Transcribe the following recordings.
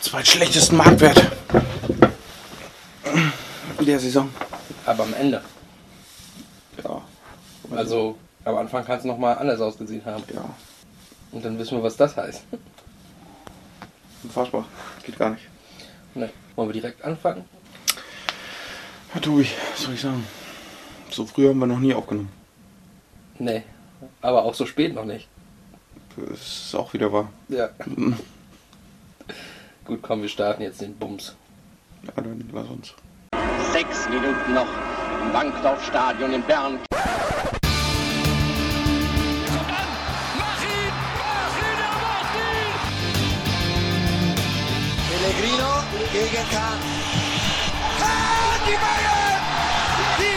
zweitschlechtesten Marktwert der Saison. Aber am Ende. Ja. Also am Anfang kann es nochmal anders ausgesehen haben. Ja. Und dann wissen wir, was das heißt. Unfassbar. Geht gar nicht. Ne. Wollen wir direkt anfangen? Ja, Tobi, was soll ich sagen? So früh haben wir noch nie aufgenommen. Nee. Aber auch so spät noch nicht. Das ist auch wieder wahr. Ja. Gut, komm, wir starten jetzt den Bums. Ja, dann lass uns. Sechs Minuten noch im Bankdorfstadion in Bern. Er! Pellegrino gegen Kahn. Ah, die Bayern! Die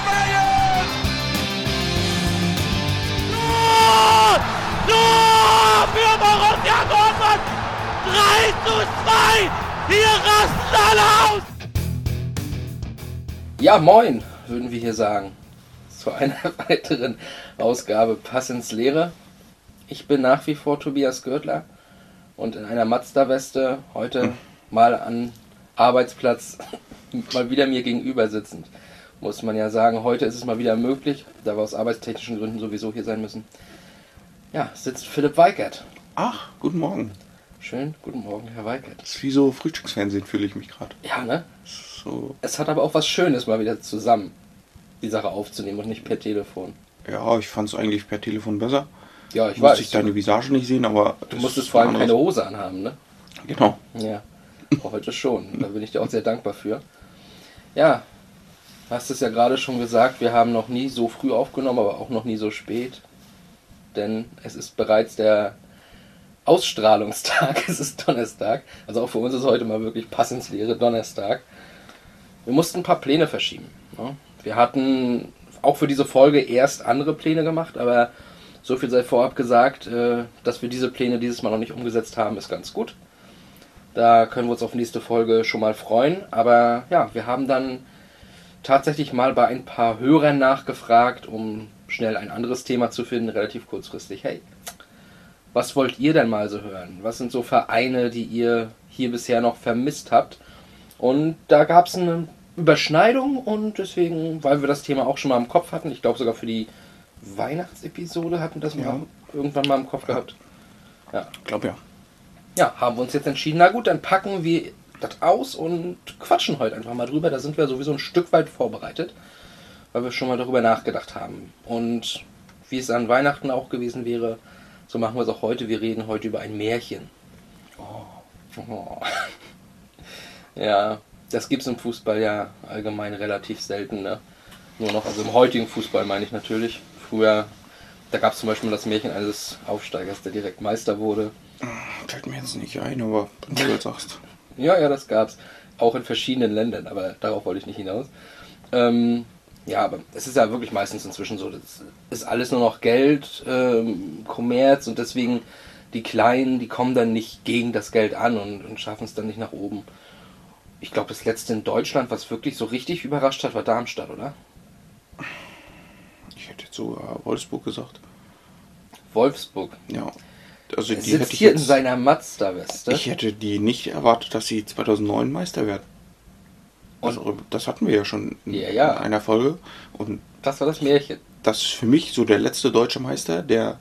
für Borussia Dortmund! 3 zu 2! Hier rasten alle aus! Ja, moin, würden wir hier sagen. Zu einer weiteren Ausgabe Pass ins Leere. Ich bin nach wie vor Tobias Görtler und in einer Mazda-Weste heute mal an Arbeitsplatz mal wieder mir gegenüber sitzend. Muss man ja sagen, heute ist es mal wieder möglich, da wir aus arbeitstechnischen Gründen sowieso hier sein müssen. Ja, sitzt Philipp Weikert. Ach, guten Morgen. Schön, guten Morgen, Herr Weikert. Das ist wie so Frühstücksfernsehen, fühle ich mich gerade. Ja, ne? So. Es hat aber auch was Schönes, mal wieder zusammen die Sache aufzunehmen und nicht per Telefon. Ja, ich fand es eigentlich per Telefon besser. Ja, ich Musste weiß. ich deine Visage nicht sehen, aber. Du musstest vor allem ein keine Hose anhaben, ne? Genau. Ja. Heute schon. Da bin ich dir auch sehr dankbar für. Ja, hast es ja gerade schon gesagt, wir haben noch nie so früh aufgenommen, aber auch noch nie so spät. Denn es ist bereits der Ausstrahlungstag, es ist Donnerstag. Also auch für uns ist heute mal wirklich Passensleere Donnerstag. Wir mussten ein paar Pläne verschieben. Ne? Wir hatten auch für diese Folge erst andere Pläne gemacht, aber so viel sei vorab gesagt, äh, dass wir diese Pläne dieses Mal noch nicht umgesetzt haben, ist ganz gut. Da können wir uns auf nächste Folge schon mal freuen. Aber ja, wir haben dann tatsächlich mal bei ein paar Hörern nachgefragt, um schnell ein anderes Thema zu finden, relativ kurzfristig. Hey, was wollt ihr denn mal so hören? Was sind so Vereine, die ihr hier bisher noch vermisst habt? Und da gab es eine Überschneidung und deswegen, weil wir das Thema auch schon mal im Kopf hatten, ich glaube sogar für die Weihnachtsepisode hatten wir das Ja. mal irgendwann mal im Kopf gehabt. Ich glaube ja. Ja, haben wir uns jetzt entschieden, na gut, dann packen wir das aus und quatschen heute einfach mal drüber. Da sind wir sowieso ein Stück weit vorbereitet, weil wir schon mal darüber nachgedacht haben. Und wie es an Weihnachten auch gewesen wäre, so machen wir es auch heute. Wir reden heute über ein Märchen. Oh. Ja, das gibt es im Fußball ja allgemein relativ selten. Ne? Nur noch, also im heutigen Fußball meine ich natürlich. Früher, da gab es zum Beispiel das Märchen eines Aufsteigers, der direkt Meister wurde. Fällt mir jetzt nicht ein, aber wenn du jetzt sagst. Ja, ja, das gab's. Auch in verschiedenen Ländern, aber darauf wollte ich nicht hinaus. Ähm, ja, aber es ist ja wirklich meistens inzwischen so, das ist alles nur noch Geld, ähm, Kommerz und deswegen die Kleinen, die kommen dann nicht gegen das Geld an und, und schaffen es dann nicht nach oben. Ich glaube, das letzte in Deutschland, was wirklich so richtig überrascht hat, war Darmstadt, oder? Ich hätte jetzt sogar Wolfsburg gesagt. Wolfsburg. Ja. Also Er die hätte sitzt ich hier in jetzt, seiner Mazda-Weste. Ich hätte die nicht erwartet, dass sie 2009 Meister werden. Also, das hatten wir ja schon in Ja, ja. einer Folge. Und Das war das Märchen. das ist für mich so der letzte deutsche Meister, der,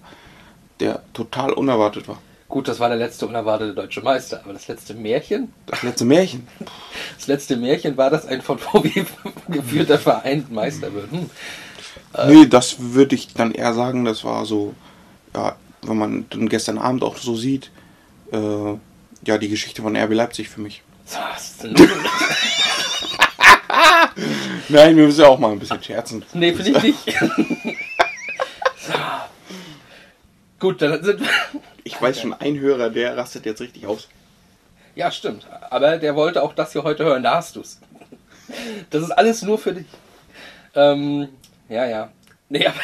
der total unerwartet war. Gut, das war der letzte unerwartete deutsche Meister, aber das letzte Märchen? Das letzte Märchen. Das letzte Märchen war, dass ein von VW geführter Verein Meister wird. Hm. Nee, das würde ich dann eher sagen, das war so, ja, wenn man dann gestern Abend auch so sieht, äh, ja, die Geschichte von RB Leipzig für mich. Was ist denn- Nein, wir müssen ja auch mal ein bisschen scherzen. nee, finde ich nicht. so. Gut, dann sind wir. Ich weiß schon, ein Hörer, der rastet jetzt richtig aus. Ja, stimmt. Aber der wollte auch das hier heute hören. Da hast du's. Das ist alles nur für dich. Ähm, ja, ja. Nee, aber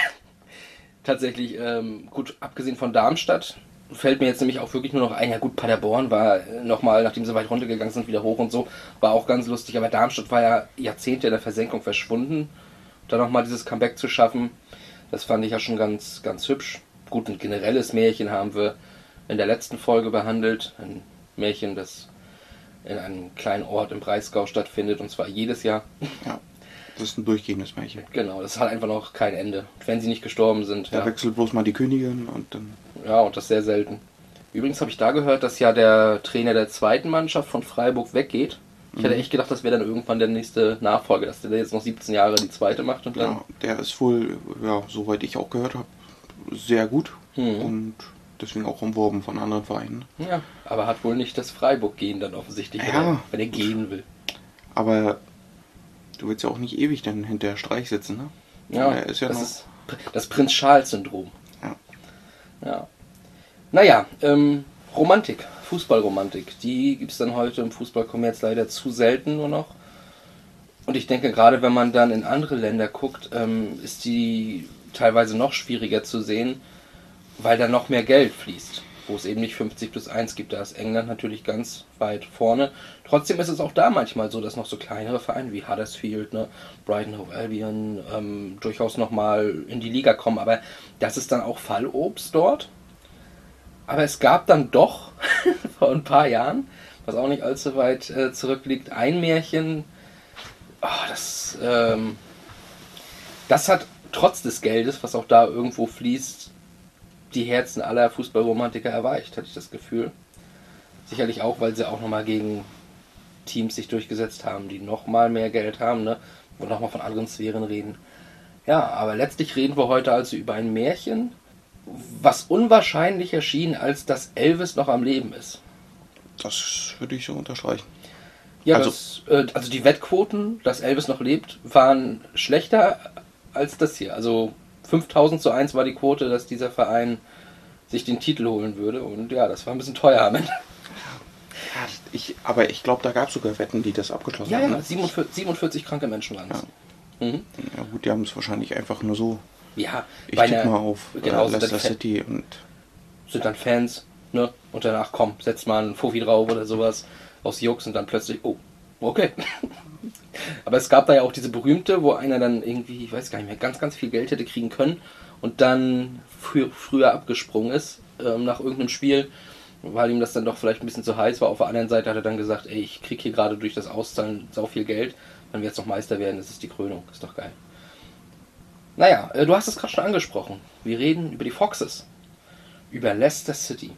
tatsächlich, ähm, gut, abgesehen von Darmstadt, fällt mir jetzt nämlich auch wirklich nur noch ein, ja gut, Paderborn war nochmal, nachdem sie weit runtergegangen sind, wieder hoch und so, war auch ganz lustig, aber Darmstadt war ja Jahrzehnte in der Versenkung verschwunden. Da nochmal dieses Comeback zu schaffen, das fand ich ja schon ganz, ganz hübsch. Gut, ein generelles Märchen haben wir in der letzten Folge behandelt. Ein Märchen, das in einem kleinen Ort im Breisgau stattfindet und zwar jedes Jahr. Ja. Das ist ein durchgehendes Märchen. Genau, das hat einfach noch kein Ende. Wenn sie nicht gestorben sind. Da Ja, wechselt bloß mal die Königin und dann. Ja und das sehr selten. Übrigens habe ich da gehört, dass ja der Trainer der zweiten Mannschaft von Freiburg weggeht. Ich hätte echt gedacht, das wäre dann irgendwann der nächste Nachfolger, dass der jetzt noch 17 Jahre die zweite macht und dann. Ja, der ist wohl, ja, soweit ich auch gehört habe, sehr gut Mhm. und deswegen auch umworben von anderen Vereinen. Ja, aber hat wohl nicht das Freiburg-Gehen dann offensichtlich, Ja. oder? wenn er gehen will. Aber du willst ja auch nicht ewig dann hinter Streich sitzen, ne? Ja, er ist ja das ist das Prinz Charles-Syndrom. Ja. Ja. Naja, ähm, Romantik, Fußballromantik, die gibt es dann heute im Fußballkommerz leider zu selten nur noch. Und ich denke, gerade wenn man dann in andere Länder guckt, ähm, ist die teilweise noch schwieriger zu sehen, weil da noch mehr Geld fließt. Wo es eben nicht 50 plus 1 gibt, da ist England natürlich ganz weit vorne. Trotzdem ist es auch da manchmal so, dass noch so kleinere Vereine wie Huddersfield, ne, Brighton Hove Albion ähm, durchaus nochmal in die Liga kommen. Aber das ist dann auch Fallobst dort. Aber es gab dann doch vor ein paar Jahren, was auch nicht allzu weit äh, zurückliegt, ein Märchen. Ah, das, ähm, das hat trotz des Geldes, was auch da irgendwo fließt, die Herzen aller Fußballromantiker erweicht, hatte ich das Gefühl. Sicherlich auch, weil sie auch nochmal gegen Teams sich durchgesetzt haben, die nochmal mehr Geld haben, ne? Und nochmal von anderen Sphären reden. Ja, aber letztlich reden wir heute also über ein Märchen, was unwahrscheinlich erschien, als dass Elvis noch am Leben ist. Das würde ich so unterstreichen. Ja, Also- das, äh, also die Wettquoten, dass Elvis noch lebt, waren schlechter als das hier. Also 5000 zu 1 war die Quote, dass dieser Verein sich den Titel holen würde. Und ja, das war ein bisschen teuer am Ende. Ja, ich, aber ich glaube, da gab es sogar Wetten, die das abgeschlossen Ja, haben. ja, ne? 47, 47 kranke Menschen waren es. Mhm. Ja gut, die haben es wahrscheinlich einfach nur so. Ja, Ich bei einer- mal auf äh, genau, sind, Leicester City und sind dann Fans, ne? Und danach, komm, setzt mal einen Fuffi drauf oder sowas aus Jux und dann plötzlich, oh, okay. Aber es gab da ja auch diese berühmte, wo einer dann irgendwie, ich weiß gar nicht mehr, ganz, ganz viel Geld hätte kriegen können und dann frü früher abgesprungen ist ähm, nach irgendeinem Spiel, weil ihm das dann doch vielleicht ein bisschen zu heiß war. Auf der anderen Seite hat er dann gesagt, ey, ich krieg hier gerade durch das Auszahlen sau viel Geld. Wenn wir jetzt noch Meister werden, das ist die Krönung. Ist doch geil. Naja, äh, du hast es gerade schon angesprochen. Wir reden über die Foxes. Über Leicester City.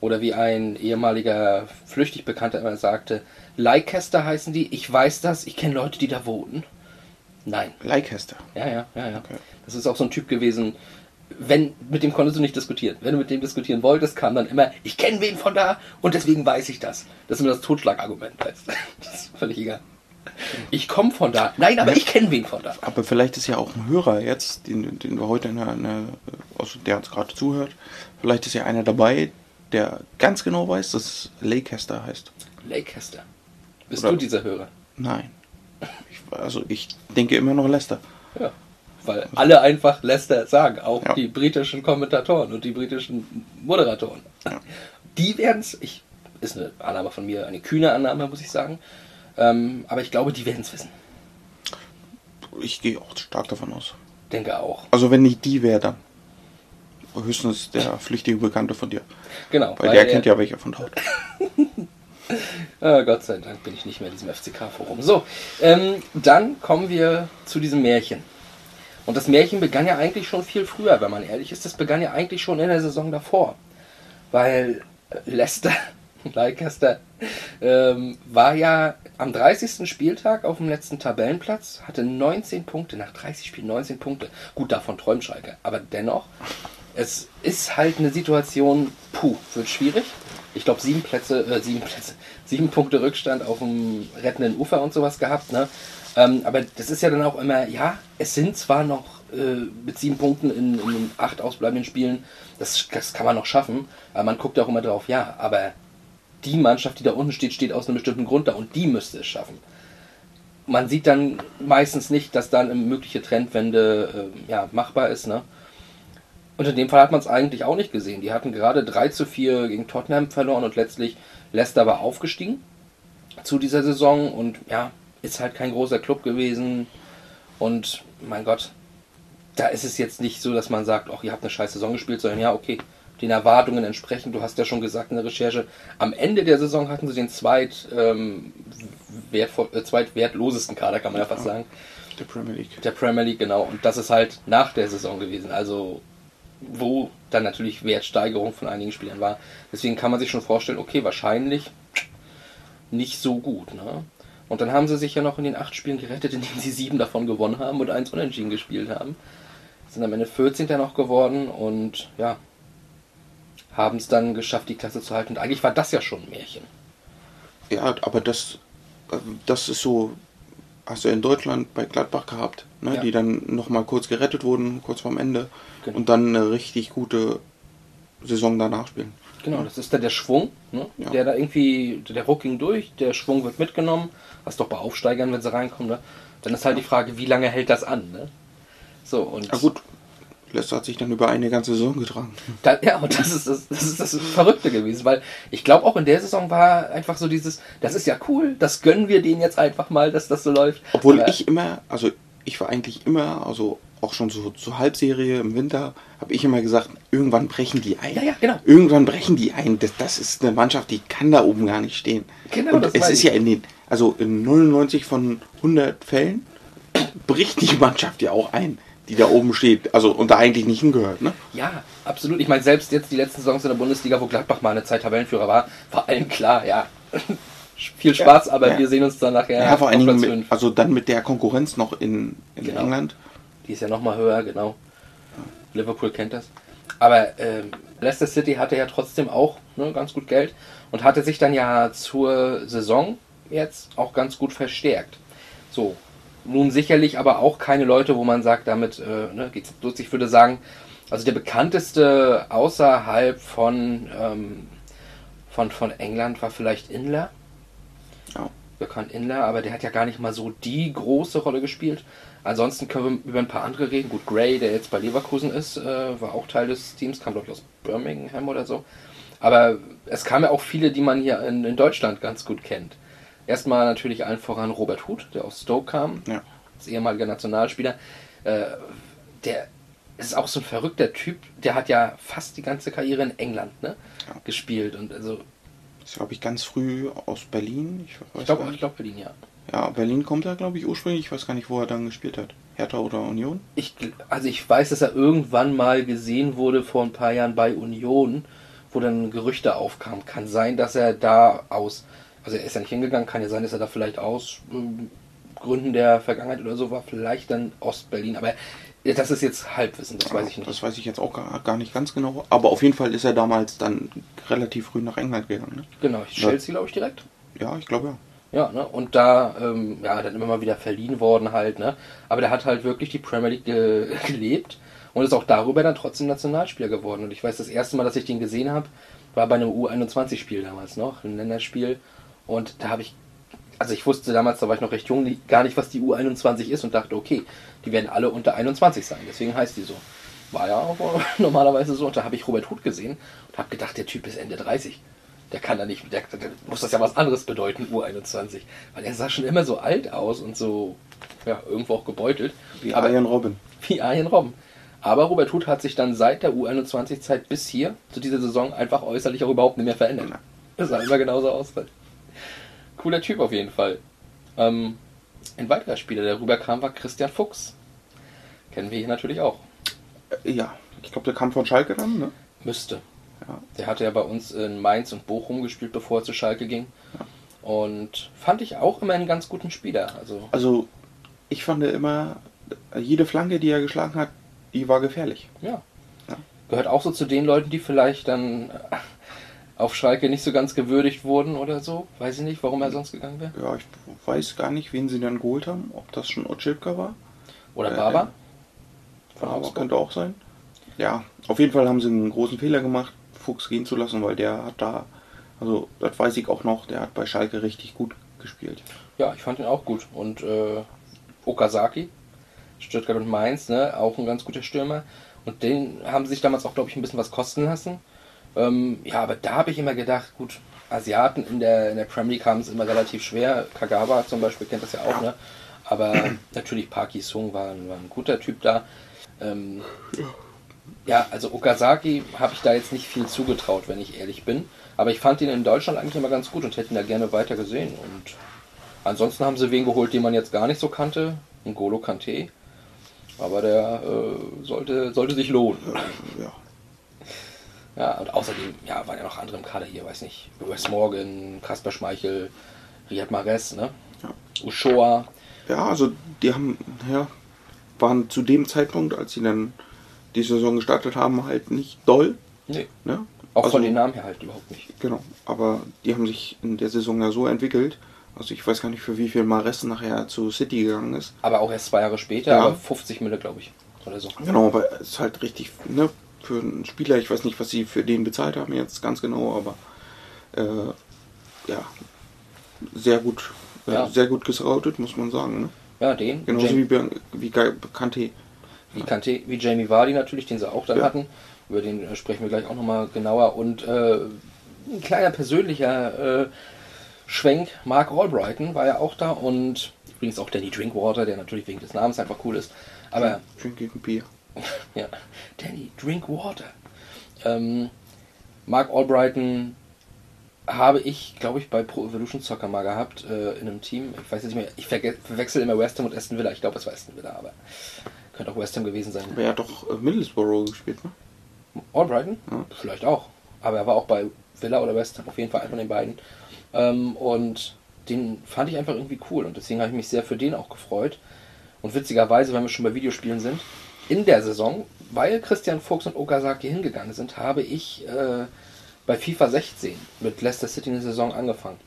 Oder wie ein ehemaliger flüchtig Bekannter immer sagte, Leicester heißen die. Ich weiß das, ich kenne Leute, die da wohnen. Nein. Leicester. Ja, ja, ja, ja. Okay. Das ist auch so ein Typ gewesen, wenn, mit dem konntest du nicht diskutieren. Wenn du mit dem diskutieren wolltest, kam dann immer, ich kenne wen von da und deswegen weiß ich das. Das ist immer das Totschlagargument. Weißt. Das ist völlig egal. Ich komme von da. Nein, aber ich kenne wen von da. Aber vielleicht ist ja auch ein Hörer jetzt, den, den wir heute in der, in der also der uns gerade zuhört, vielleicht ist ja einer dabei, der ganz genau weiß, dass es Leicester heißt. Leicester. Bist Oder- du dieser Hörer? Nein. Ich, also ich denke immer noch Leicester. Ja. Weil alle einfach Leicester sagen, auch Ja. die britischen Kommentatoren und die britischen Moderatoren. Ja. Die werden es, ist eine Annahme von mir, eine kühne Annahme, muss ich sagen. Ähm, aber ich glaube, die werden es wissen. Ich gehe auch stark davon aus. Denke auch. Also wenn nicht die wäre, dann höchstens der flüchtige Bekannte von dir. Genau. Weil der kennt ja welche von dort. Ah, Gott sei Dank bin ich nicht mehr in diesem FCK-Forum. So, ähm, dann kommen wir zu diesem Märchen. Und das Märchen begann ja eigentlich schon viel früher, wenn man ehrlich ist. Das begann ja eigentlich schon in der Saison davor. Weil Leicester, Leicester, ähm, war ja am 30. Spieltag auf dem letzten Tabellenplatz, hatte 19 Punkte, nach 30 Spielen 19 Punkte. Gut, davon träumt Schalke. Aber dennoch, es ist halt eine Situation, puh, wird schwierig. Ich glaube, sieben Plätze, äh, sieben Plätze, sieben Punkte Rückstand auf dem rettenden Ufer und sowas gehabt, ne? Ähm, aber das ist ja dann auch immer, ja, es sind zwar noch äh, mit sieben Punkten in, in acht ausbleibenden Spielen, das, das kann man noch schaffen, aber man guckt auch immer drauf, ja, aber die Mannschaft, die da unten steht, steht aus einem bestimmten Grund da und die müsste es schaffen. Man sieht dann meistens nicht, dass dann eine mögliche Trendwende äh, ja, machbar ist, ne? Und in dem Fall hat man es eigentlich auch nicht gesehen. Die hatten gerade 3 zu 4 gegen Tottenham verloren und letztlich Leicester war aufgestiegen zu dieser Saison und ja, ist halt kein großer Club gewesen. Und mein Gott, da ist es jetzt nicht so, dass man sagt, ach, ihr habt eine scheiß Saison gespielt, sondern ja, okay, den Erwartungen entsprechend. Du hast ja schon gesagt in der Recherche, am Ende der Saison hatten sie den zweit, ähm, wertvoll, äh, zweitwertlosesten Kader, kann man ja fast sagen. Der Premier League. Der Premier League, genau. Und das ist halt nach der Saison gewesen. Also, wo dann natürlich Wertsteigerung von einigen Spielern war. Deswegen kann man sich schon vorstellen, okay, wahrscheinlich nicht so gut. Ne? Und dann haben sie sich ja noch in den acht Spielen gerettet, indem sie sieben davon gewonnen haben und eins unentschieden gespielt haben. Sind am Ende 14. noch geworden und ja, haben es dann geschafft, die Klasse zu halten. Und eigentlich war das ja schon ein Märchen. Ja, aber das, äh, das ist so, hast du in Deutschland bei Gladbach gehabt, ne? Ja. die dann nochmal kurz gerettet wurden, kurz vorm Ende. Genau. Und dann eine richtig gute Saison danach spielen. Genau, das ist dann der Schwung, ne? Ja. der da irgendwie, der Ruck ging durch, der Schwung wird mitgenommen, was doch bei Aufsteigern, wenn sie reinkommen, ne? dann ist halt die Frage, wie lange hält das an? Ne? So, und Ja gut, Leicester hat sich dann über eine ganze Saison getragen. Da, ja, und das ist das, das ist das Verrückte gewesen, weil ich glaube auch in der Saison war einfach so dieses, das ist ja cool, das gönnen wir denen jetzt einfach mal, dass das so läuft. Obwohl Aber- ich immer, also ich war eigentlich immer, also auch schon so zur Halbserie im Winter, habe ich immer gesagt, irgendwann brechen die ein. Ja, ja, genau. Irgendwann brechen die ein. Das, das ist eine Mannschaft, die kann da oben gar nicht stehen. Genau, Und das es ist ich. ja in den, also in 99 von 100 Fällen bricht die Mannschaft ja auch ein, die da oben steht. Also und da eigentlich nicht hingehört, ne? Ja, absolut. Ich meine, selbst jetzt die letzten Saisons in der Bundesliga, wo Gladbach mal eine Zeit Tabellenführer war, war allen klar, ja. Viel Spaß, aber ja. wir sehen uns dann nachher Ja, vor allen auf Dingen, Platz mit, fünf. also dann mit der Konkurrenz noch in, in Genau. England. Die ist ja nochmal höher, genau. Liverpool kennt das. Aber ähm, Leicester City hatte ja trotzdem auch ne, ganz gut Geld und hatte sich dann ja zur Saison jetzt auch ganz gut verstärkt. So, nun sicherlich aber auch keine Leute, wo man sagt, damit äh, ne, geht's durch. Ich würde sagen, also der bekannteste außerhalb von, ähm, von, von England war vielleicht Inler Ja. bekannt Inler, aber der hat ja gar nicht mal so die große Rolle gespielt. Ansonsten können wir über ein paar andere reden. Gut, Gray, der jetzt bei Leverkusen ist, äh, war auch Teil des Teams, kam glaube ich aus Birmingham oder so. Aber es kamen ja auch viele, die man hier in, in Deutschland ganz gut kennt. Erstmal natürlich allen voran Robert Huth, der aus Stoke kam, Ja. als ehemaliger Nationalspieler. Äh, der ist auch so ein verrückter Typ. Der hat ja fast die ganze Karriere in England ne, Ja. gespielt. Und also, Das glaube ich ganz früh aus Berlin. Ich, ich glaube, glaube Berlin, ja. Ja, Berlin kommt er, glaube ich, ursprünglich. Ich weiß gar nicht, wo er dann gespielt hat. Hertha oder Union? Ich, also ich weiß, dass er irgendwann mal gesehen wurde vor ein paar Jahren bei Union, wo dann Gerüchte aufkamen. Kann sein, dass er da aus, also er ist ja nicht hingegangen, kann ja sein, dass er da vielleicht aus ähm, Gründen der Vergangenheit oder so war, vielleicht dann Ostberlin. Aber äh, das ist jetzt Halbwissen, das weiß ich nicht. Das weiß ich jetzt auch gar, gar nicht ganz genau. Aber auf jeden Fall ist er damals dann relativ früh nach England gegangen. Ne? Genau, Chelsea glaube ich direkt. Ja, ich glaube ja. Ja, ne? Und da, ähm, ja, dann immer mal wieder verliehen worden halt, ne? Aber der hat halt wirklich die Premier League ge gelebt und ist auch darüber dann trotzdem Nationalspieler geworden. Und ich weiß, das erste Mal, dass ich den gesehen habe, war bei einem U21-Spiel damals noch, ein Länderspiel. Und da habe ich, also ich wusste damals, da war ich noch recht jung, gar nicht, was die U21 ist und dachte, okay, die werden alle unter 21 sein, deswegen heißt die so. War ja auch normalerweise so. Und da habe ich Robert Huth gesehen und habe gedacht, der Typ ist Ende 30. Der kann da nicht, der, der muss das ja was anderes bedeuten, U21. Weil er sah schon immer so alt aus und so, ja, irgendwo auch gebeutelt. Wie aber, Ian Robin. wie Arjen Robben. Aber Robert Huth hat sich dann seit der U21-Zeit bis hier, zu dieser Saison, einfach äußerlich auch überhaupt nicht mehr verändert. Das sah immer genauso aus. Cooler Typ auf jeden Fall. Ähm, ein weiterer Spieler, der rüberkam, war Christian Fuchs. Kennen wir hier natürlich auch. Äh, Ja, ich glaube, der kam von Schalke dann, ne? Müsste. Ja. Der hatte ja bei uns in Mainz und Bochum gespielt, bevor er zu Schalke ging. Und fand ich auch immer einen ganz guten Spieler. Also, Also, ich fand immer, jede Flanke, die er geschlagen hat, die war gefährlich. ja. Ja. Gehört auch so zu den Leuten, die vielleicht dann auf Schalke nicht so ganz gewürdigt wurden oder so. Weiß ich nicht, warum er sonst gegangen wäre. Ja, ich weiß gar nicht, wen sie dann geholt haben. Ob das schon Otschipka war? Oder Äh, Baba. Von Aber Augsburg. könnte auch sein. Ja, auf jeden Fall haben sie einen großen Fehler gemacht, Fuchs gehen zu lassen, weil der hat da, also das weiß ich auch noch, der hat bei Schalke richtig gut gespielt. Ja, ich fand ihn auch gut. Und äh, Okazaki, Stuttgart und Mainz, ne, auch ein ganz guter Stürmer. Und den haben sie sich damals auch, glaube ich, ein bisschen was kosten lassen. Ähm, ja, aber da habe ich immer gedacht, gut, Asiaten in der, in der Premier League haben es immer relativ schwer. Kagawa zum Beispiel kennt das ja auch, ne? Aber natürlich Parky Sung war, ein- war ein guter Typ da. Ähm, Ja, also Okazaki habe ich da jetzt nicht viel zugetraut, wenn ich ehrlich bin. Aber ich fand ihn in Deutschland eigentlich immer ganz gut und hätte ihn da gerne weiter gesehen. Und ansonsten haben sie wen geholt, den man jetzt gar nicht so kannte. Ein Golo Kante. Aber der äh, sollte, sollte sich lohnen. Ja. Ja, und außerdem, ja, waren ja noch andere im Kader hier, weiß nicht. Wes Morgan, Kasper Schmeichel, Riyad Mahrez, ne? Ja. Ushoa. Ja, also die haben, ja, waren zu dem Zeitpunkt, als sie dann die Saison gestartet haben, halt nicht doll. Nee. Ne? Auch also, von den Namen her halt überhaupt nicht. Genau, aber die haben sich in der Saison ja so entwickelt. Also ich weiß gar nicht, für wie viel Mares nachher zu City gegangen ist. Aber auch erst zwei Jahre später, Ja. aber 50 Mille, glaube ich. Oder so. Genau, aber es ist halt richtig, ne, für einen Spieler, ich weiß nicht, was sie für den bezahlt haben jetzt ganz genau, aber äh, ja, sehr gut, äh, Ja. sehr gut gescoutet, muss man sagen. Ne? Ja, den. Genauso Jam- wie, wie Kante. wie Kante, wie Jamie Vardy natürlich, den sie auch dann Ja. hatten. Über den äh, sprechen wir gleich auch nochmal genauer. Und äh, ein kleiner persönlicher äh, Schwenk, Mark Albrighton war ja auch da und übrigens auch Danny Drinkwater, der natürlich wegen des Namens einfach cool ist. Aber Schön gegen Bier. ja, Danny Drinkwater. Ähm, Mark Albrighton habe ich, glaube ich, bei Pro Evolution Soccer mal gehabt äh, in einem Team. Ich weiß jetzt nicht mehr, ich verwechsel immer West Ham und Aston Villa. Ich glaube, es war Aston Villa, aber könnte auch West Ham gewesen sein. Aber er hat doch äh, Middlesbrough gespielt, ne? Albrighton? Ja. Vielleicht auch. Aber er war auch bei Villa oder West Ham, auf jeden Fall einer von den beiden. Ähm, und den fand ich einfach irgendwie cool und deswegen habe ich mich sehr für den auch gefreut. Und witzigerweise, wenn wir schon bei Videospielen sind, in der Saison, weil Christian Fuchs und Okazaki hingegangen sind, habe ich äh, bei FIFA 16 mit Leicester City eine Saison angefangen.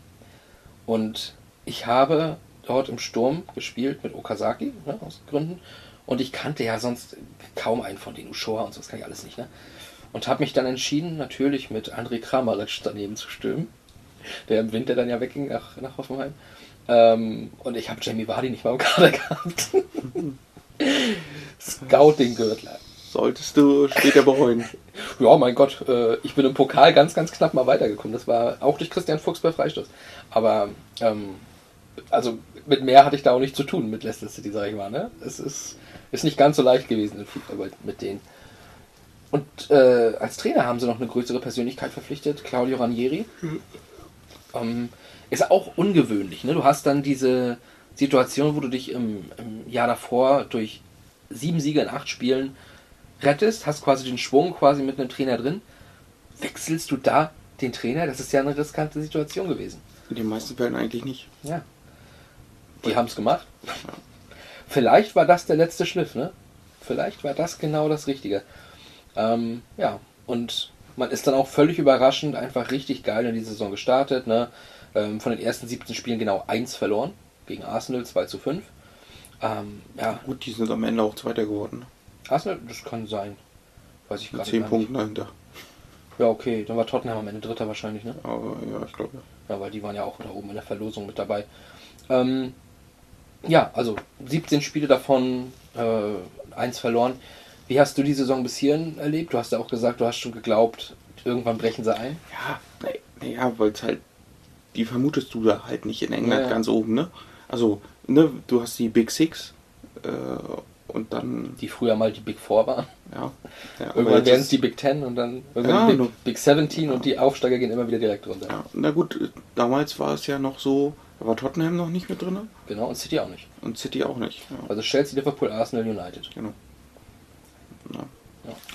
Und ich habe dort im Sturm gespielt mit Okazaki, ne, aus Gründen. Und ich kannte ja sonst kaum einen von den Ushoa und so, das kann ich alles nicht. Ne? Und habe mich dann entschieden, natürlich mit André Kramaric daneben zu stürmen, der im Winter dann ja wegging nach, nach Hoffenheim. Ähm, und ich habe Jamie Vardy nicht mal im Kader gehabt. Scouting-Gürtler. Solltest du später bereuen. Ja, mein Gott, äh, ich bin im Pokal ganz, ganz knapp mal weitergekommen. Das war auch durch Christian Fuchs bei Freistoß. Aber, ähm, also mit mehr hatte ich da auch nicht zu tun mit Leicester City, sag ich mal. Ne? Es ist, ist nicht ganz so leicht gewesen in FIFA mit- denen. Und äh, als Trainer haben sie noch eine größere Persönlichkeit verpflichtet, Claudio Ranieri. Ähm, ist auch ungewöhnlich. Ne? Du hast dann diese Situation, wo du dich im, im Jahr davor durch sieben Siege in acht Spielen rettest, hast quasi den Schwung quasi mit einem Trainer drin. Wechselst du da den Trainer? Das ist ja eine riskante Situation gewesen. In den meisten Fällen eigentlich nicht. Ja. Die haben es gemacht. Vielleicht war das der letzte Schliff, ne? Vielleicht war das genau das Richtige. Ähm, ja, und man ist dann auch völlig überraschend einfach richtig geil in die Saison gestartet. Ne? Ähm, von den ersten 17 Spielen genau 1 verloren. Gegen Arsenal 2 zu 5. Ähm, ja, Gut, die sind am Ende auch Zweiter geworden. ne? Arsenal, das kann sein. Weiß ich Mit gerade zehn Punkten dahinter. Ja, okay, dann war Tottenham am Ende Dritter wahrscheinlich, ne? Aber ja, ich glaube ja. Ja, weil die waren ja auch da oben in der Verlosung mit dabei. Ähm, ja, also 17 Spiele davon, äh, eins verloren. Wie hast du die Saison bis hierhin erlebt? Du hast ja auch gesagt, du hast schon geglaubt, irgendwann brechen sie ein. Ja, naja, weil es halt, die vermutest du da halt nicht in England Ja, ja. ganz oben, ne? Also, ne, du hast die Big Six äh, und dann, Die früher mal die Big Four waren. ja. ja Irgendwann werden es die Big Ten und dann irgendwann Ja, die Big, Big 17 und die Aufsteiger gehen immer wieder direkt runter. Ja, na gut, damals war es ja noch so, da war Tottenham noch nicht mit drin Genau, und City auch nicht. und City auch nicht. Ja, Also Chelsea, Liverpool, Arsenal, United. genau. Ja.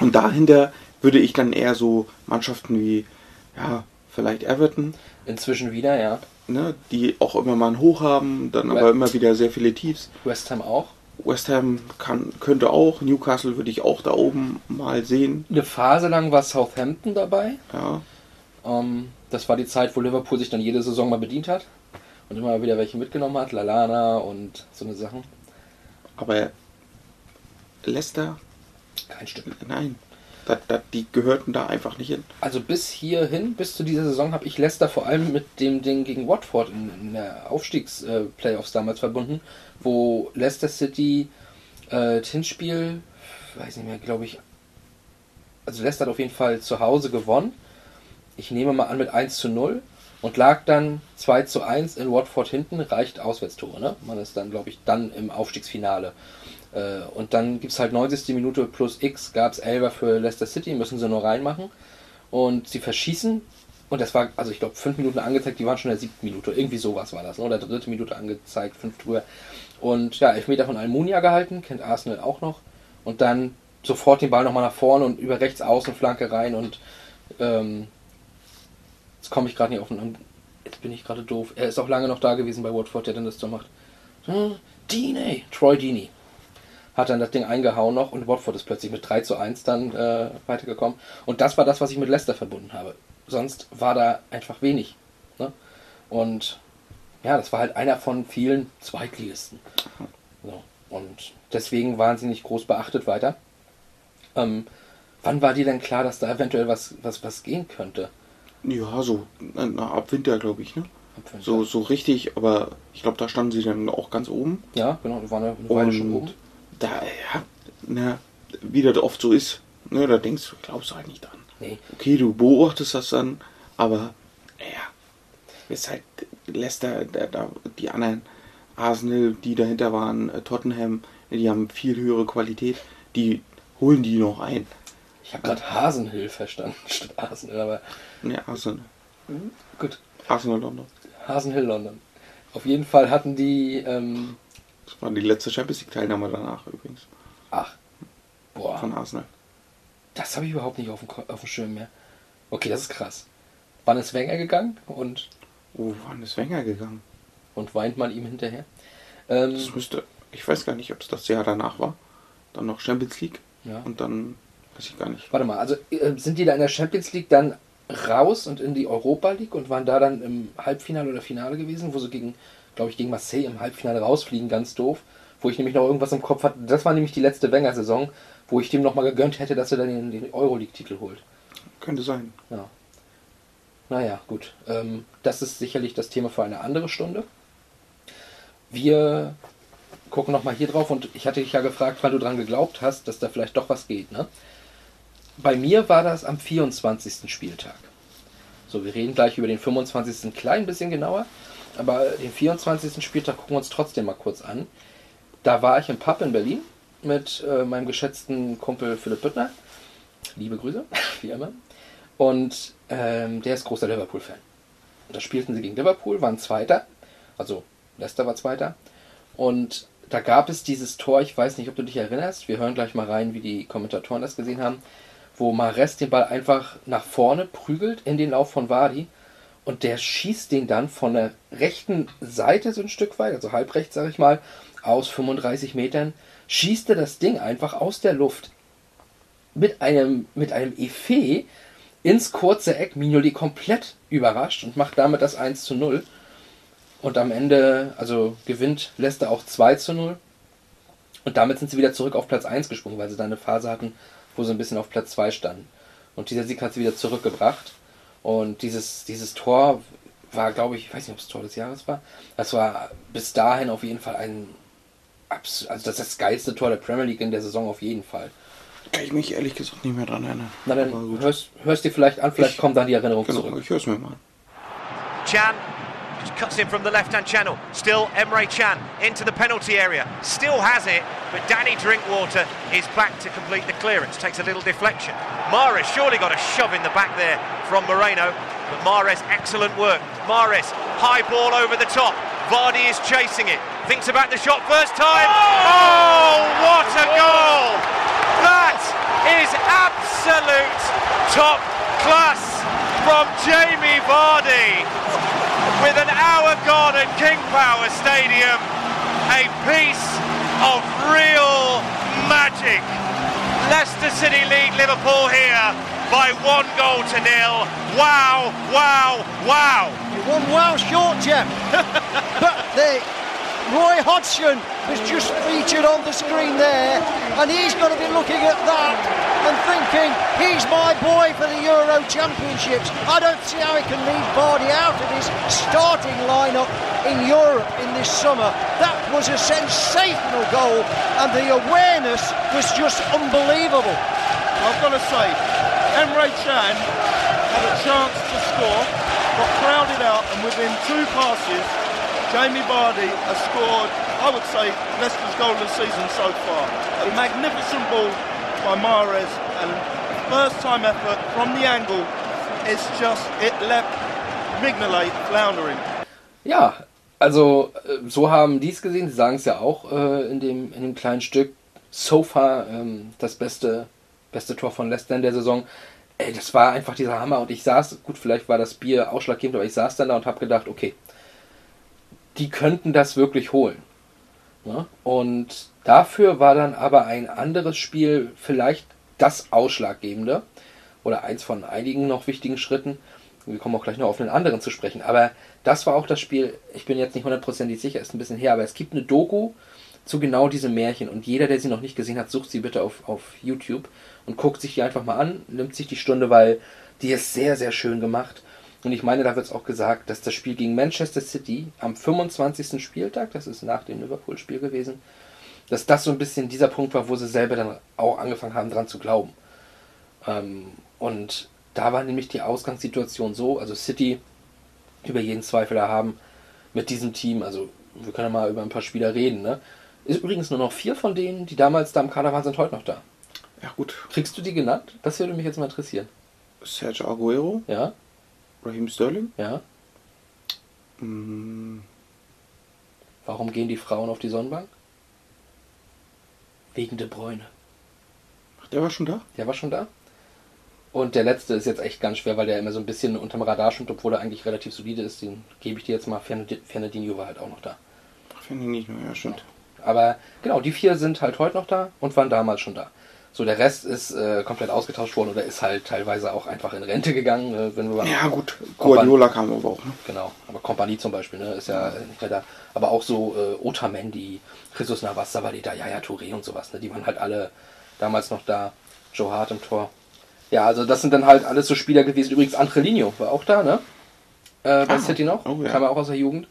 Und dahinter würde ich dann eher so Mannschaften wie, ja, vielleicht Everton, Inzwischen wieder, ja. ne, die auch immer mal einen Hoch haben, dann Ja. aber immer wieder sehr viele Tiefs. West Ham auch. West Ham kann, könnte auch, Newcastle würde ich auch da oben mal sehen. Eine Phase lang war Southampton dabei. Ja, Ähm, das war die Zeit, wo Liverpool sich dann jede Saison mal bedient hat und immer wieder welche mitgenommen hat, Lalana und so eine Sachen. aber Leicester, Kein Stück. nein, da, da, die gehörten da einfach nicht hin. Also bis hierhin, bis zu dieser Saison, habe ich Leicester vor allem mit dem Ding gegen Watford in, in der Aufstiegs-Playoffs damals verbunden, wo Leicester City äh, das Hinspiel, weiß nicht mehr, glaube ich, also Leicester hat auf jeden Fall zu Hause gewonnen. Ich nehme mal an mit 1 zu 0 und lag dann 2 zu 1 in Watford hinten, reicht Auswärtstore. Ne? Man ist dann, glaube ich, dann im Aufstiegsfinale. Äh, und dann gibt es halt 90. Minute plus X, gab es Elber für Leicester City, müssen sie nur reinmachen. Und sie verschießen. Und das war, also ich glaube, fünf Minuten angezeigt, die waren schon in der siebten Minute. Irgendwie sowas war das. Ne? Oder dritte Minute angezeigt, fünf drüber. Und ja, Elfmeter von Almunia gehalten, kennt Arsenal auch noch. Und dann sofort den Ball nochmal nach vorne und über rechts außen Flanke rein. Und ähm, jetzt komme ich gerade nicht auf den. Jetzt bin ich gerade doof. Er ist auch lange noch da gewesen bei Watford, der dann das so macht. Hm, Dini, Troy Dini. Hat dann das Ding eingehauen noch und Watford ist plötzlich mit 3 zu 1 dann äh, weitergekommen. Und das war das, was ich mit Leicester verbunden habe. Sonst war da einfach wenig. Ne? Und ja, das war halt einer von vielen Zweitligisten. So. Und deswegen waren sie nicht groß beachtet weiter. Ähm, wann war dir denn klar, dass da eventuell was, was, was gehen könnte? Ja, so na, ab Winter, glaube ich, ne? Ab Winter. So, so richtig, aber ich glaube, da standen sie dann auch ganz oben. Ja, genau, die waren eine Weile schon oben. Da, ja, na, wie das oft so ist, ne, da denkst du, glaubst du halt nicht dran. Nee. Okay, du beobachtest das dann, aber ja, ist halt Leicester, da, da, die anderen Arsenal, die dahinter waren, äh, Tottenham, die haben viel höhere Qualität, die holen die noch ein. Ich habe gerade Hasenhill verstanden statt Arsenal, aber Ne, Arsenal. gut. Arsenal London. Hasenhill London. Auf jeden Fall hatten die, ähm, Das war die letzte Champions League Teilnahme danach übrigens. ach, boah, Von Arsenal. das habe ich überhaupt nicht auf dem, auf dem Schirm mehr. Okay, das ist krass. Wann ist Wenger gegangen und, Oh, wann ist Wenger gegangen? und weint man ihm hinterher? Ähm, Das müsste, ich weiß gar nicht, ob es das Jahr danach war. Dann noch Champions League ja. und dann weiß ich gar nicht. Warte mal, also äh, sind die da in der Champions League dann raus und in die Europa League und waren da dann im Halbfinale oder Finale gewesen, wo sie gegen, glaube ich, gegen Marseille im Halbfinale rausfliegen, ganz doof. Wo ich nämlich noch irgendwas im Kopf hatte. Das war nämlich die letzte Wenger-Saison, wo ich dem nochmal gegönnt hätte, dass er dann den, den Euroleague-Titel holt. Könnte sein. Ja. Naja, gut. Ähm, das ist sicherlich das Thema für eine andere Stunde. Wir gucken nochmal hier drauf und ich hatte dich ja gefragt, wann du dran geglaubt hast, dass da vielleicht doch was geht. Ne? Bei mir war das am 24. Spieltag. So, wir reden gleich über den 25. ein klein bisschen genauer, aber den 24. Spieltag gucken wir uns trotzdem mal kurz an. Da war ich im Pub in Berlin mit äh, meinem geschätzten Kumpel Philipp Büttner. Liebe Grüße, wie immer. Und ähm, der ist großer Liverpool-Fan. Da spielten sie gegen Liverpool, waren Zweiter. Also Leicester war Zweiter. Und da gab es dieses Tor, ich weiß nicht, ob du dich erinnerst. Wir hören gleich mal rein, wie die Kommentatoren das gesehen haben. Wo Mares den Ball einfach nach vorne prügelt in den Lauf von Wadi. Und der schießt den dann von der rechten Seite so ein Stück weit, also halb rechts, sag ich mal, aus 35 Metern, schießt er das Ding einfach aus der Luft mit einem, mit einem Effet ins kurze Eck. Mignoli komplett überrascht und macht damit das 1 zu 0. Und am Ende, also gewinnt Leicester auch 2 zu 0. Und damit sind sie wieder zurück auf Platz 1 gesprungen, weil sie da eine Phase hatten, wo sie ein bisschen auf Platz 2 standen. Und dieser Sieg hat sie wieder zurückgebracht. Und dieses, dieses Tor war, glaube ich, ich weiß nicht, ob es Tor des Jahres war. Das war bis dahin auf jeden Fall ein, abs- also das ist das geilste Tor der Premier League in der Saison auf jeden Fall. Kann ich mich ehrlich gesagt nicht mehr dran erinnern. Na dann hörst, hörst dir vielleicht an, vielleicht Ich- kommt dann die Erinnerung Genau, zurück. ich höre es mir mal an. Chan just cuts in from the left hand channel. Still Emre Chan into the penalty area. Still has it, but Danny Drinkwater is back to complete the clearance. Takes a little deflection. Mares surely got a shove in the back there from Moreno, but Mares excellent work. Mares high ball over the top. Vardy is chasing it. Thinks about the shot first time. Oh, what a goal! That is absolute top class from Jamie Vardy with an hour gone at King Power Stadium. A piece of real magic. Leicester City lead Liverpool here by one goal to nil. Wow, wow, wow. You One wow short, Jeff. but the Roy Hodgson was just featured on the screen there, and he's going to be looking at that and thinking, he's my boy for the Euro Championships. I don't see how he can leave Vardy out of his starting lineup in Europe in this summer. That was a sensational goal, and the awareness was just unbelievable. I've got to say, Emre Chan had a chance to score, got crowded out, and within two passes, Jamie Vardy has scored I would say, Leicester's goal of the season so far. A magnificent ball by Mahrez and first time effort from the angle. It's just, it left Mignolet floundering. Ja, also äh, so haben die es gesehen. Sie sagen es ja auch äh, in, dem, in dem kleinen Stück. So far ähm, das beste, beste Tor von Leicester in der Saison. Ey, das war einfach dieser Hammer. Und ich saß, gut, vielleicht war das Bier ausschlaggebend, aber ich saß dann da und habe gedacht, okay, die könnten das wirklich holen. Ja? Und dafür war dann aber ein anderes Spiel vielleicht das Ausschlaggebende. Oder eins von einigen noch wichtigen Schritten. Wir kommen auch gleich noch auf einen anderen zu sprechen. Aber das war auch das Spiel, ich bin jetzt nicht hundertprozentig sicher, ist ein bisschen her, aber es gibt eine Doku zu genau diesem Märchen. Und jeder, der sie noch nicht gesehen hat, sucht sie bitte auf, auf YouTube und guckt sich die einfach mal an, nimmt sich die Stunde, weil die ist sehr, sehr schön gemacht. Und ich meine, da wird es auch gesagt, dass das Spiel gegen Manchester City am 25. Spieltag, das ist nach dem Liverpool-Spiel gewesen, dass das so ein bisschen dieser Punkt war, wo sie selber dann auch angefangen haben, dran zu glauben. Ähm, und da war nämlich die Ausgangssituation so, also City über jeden Zweifel haben mit diesem Team, also wir können ja mal über ein paar Spieler reden, ne? Ist übrigens nur noch vier von denen, die damals da im Kader waren, sind heute noch da. Ja, gut. Kriegst du die genannt? Das würde mich jetzt mal interessieren. Sergio Aguero, Ja? Raheem Sterling. Ja? Mm, Warum gehen die Frauen auf die Sonnenbank? Wegen De Bruyne. ach, der war schon da? Der war schon da. Und der letzte ist jetzt echt ganz schwer, weil der immer so ein bisschen unterm Radar schwimmt, obwohl er eigentlich relativ solide ist. Den gebe ich dir jetzt mal. Fernand- Fernandinho war halt auch noch da. Mehr, ja, stimmt. Aber genau, die vier sind halt heute noch da und waren damals schon da. So, der Rest ist äh, komplett ausgetauscht worden oder ist halt teilweise auch einfach in Rente gegangen. Äh, wenn wir Ja, gut. Guardiola kam aber auch, ne? Genau, aber Kompanie zum Beispiel, ne, ist ja nicht mehr da. Aber auch so äh, Otamendi, Jesus Navas, Sabaleta, Yaya Touré und sowas, ne, die waren halt alle damals noch da. Joe Hart im Tor. Ja, also das sind dann halt alles so Spieler gewesen. Übrigens Angelino war auch da, ne? Äh, bei Ah, City noch. oh ja. Kam er auch aus der Jugend.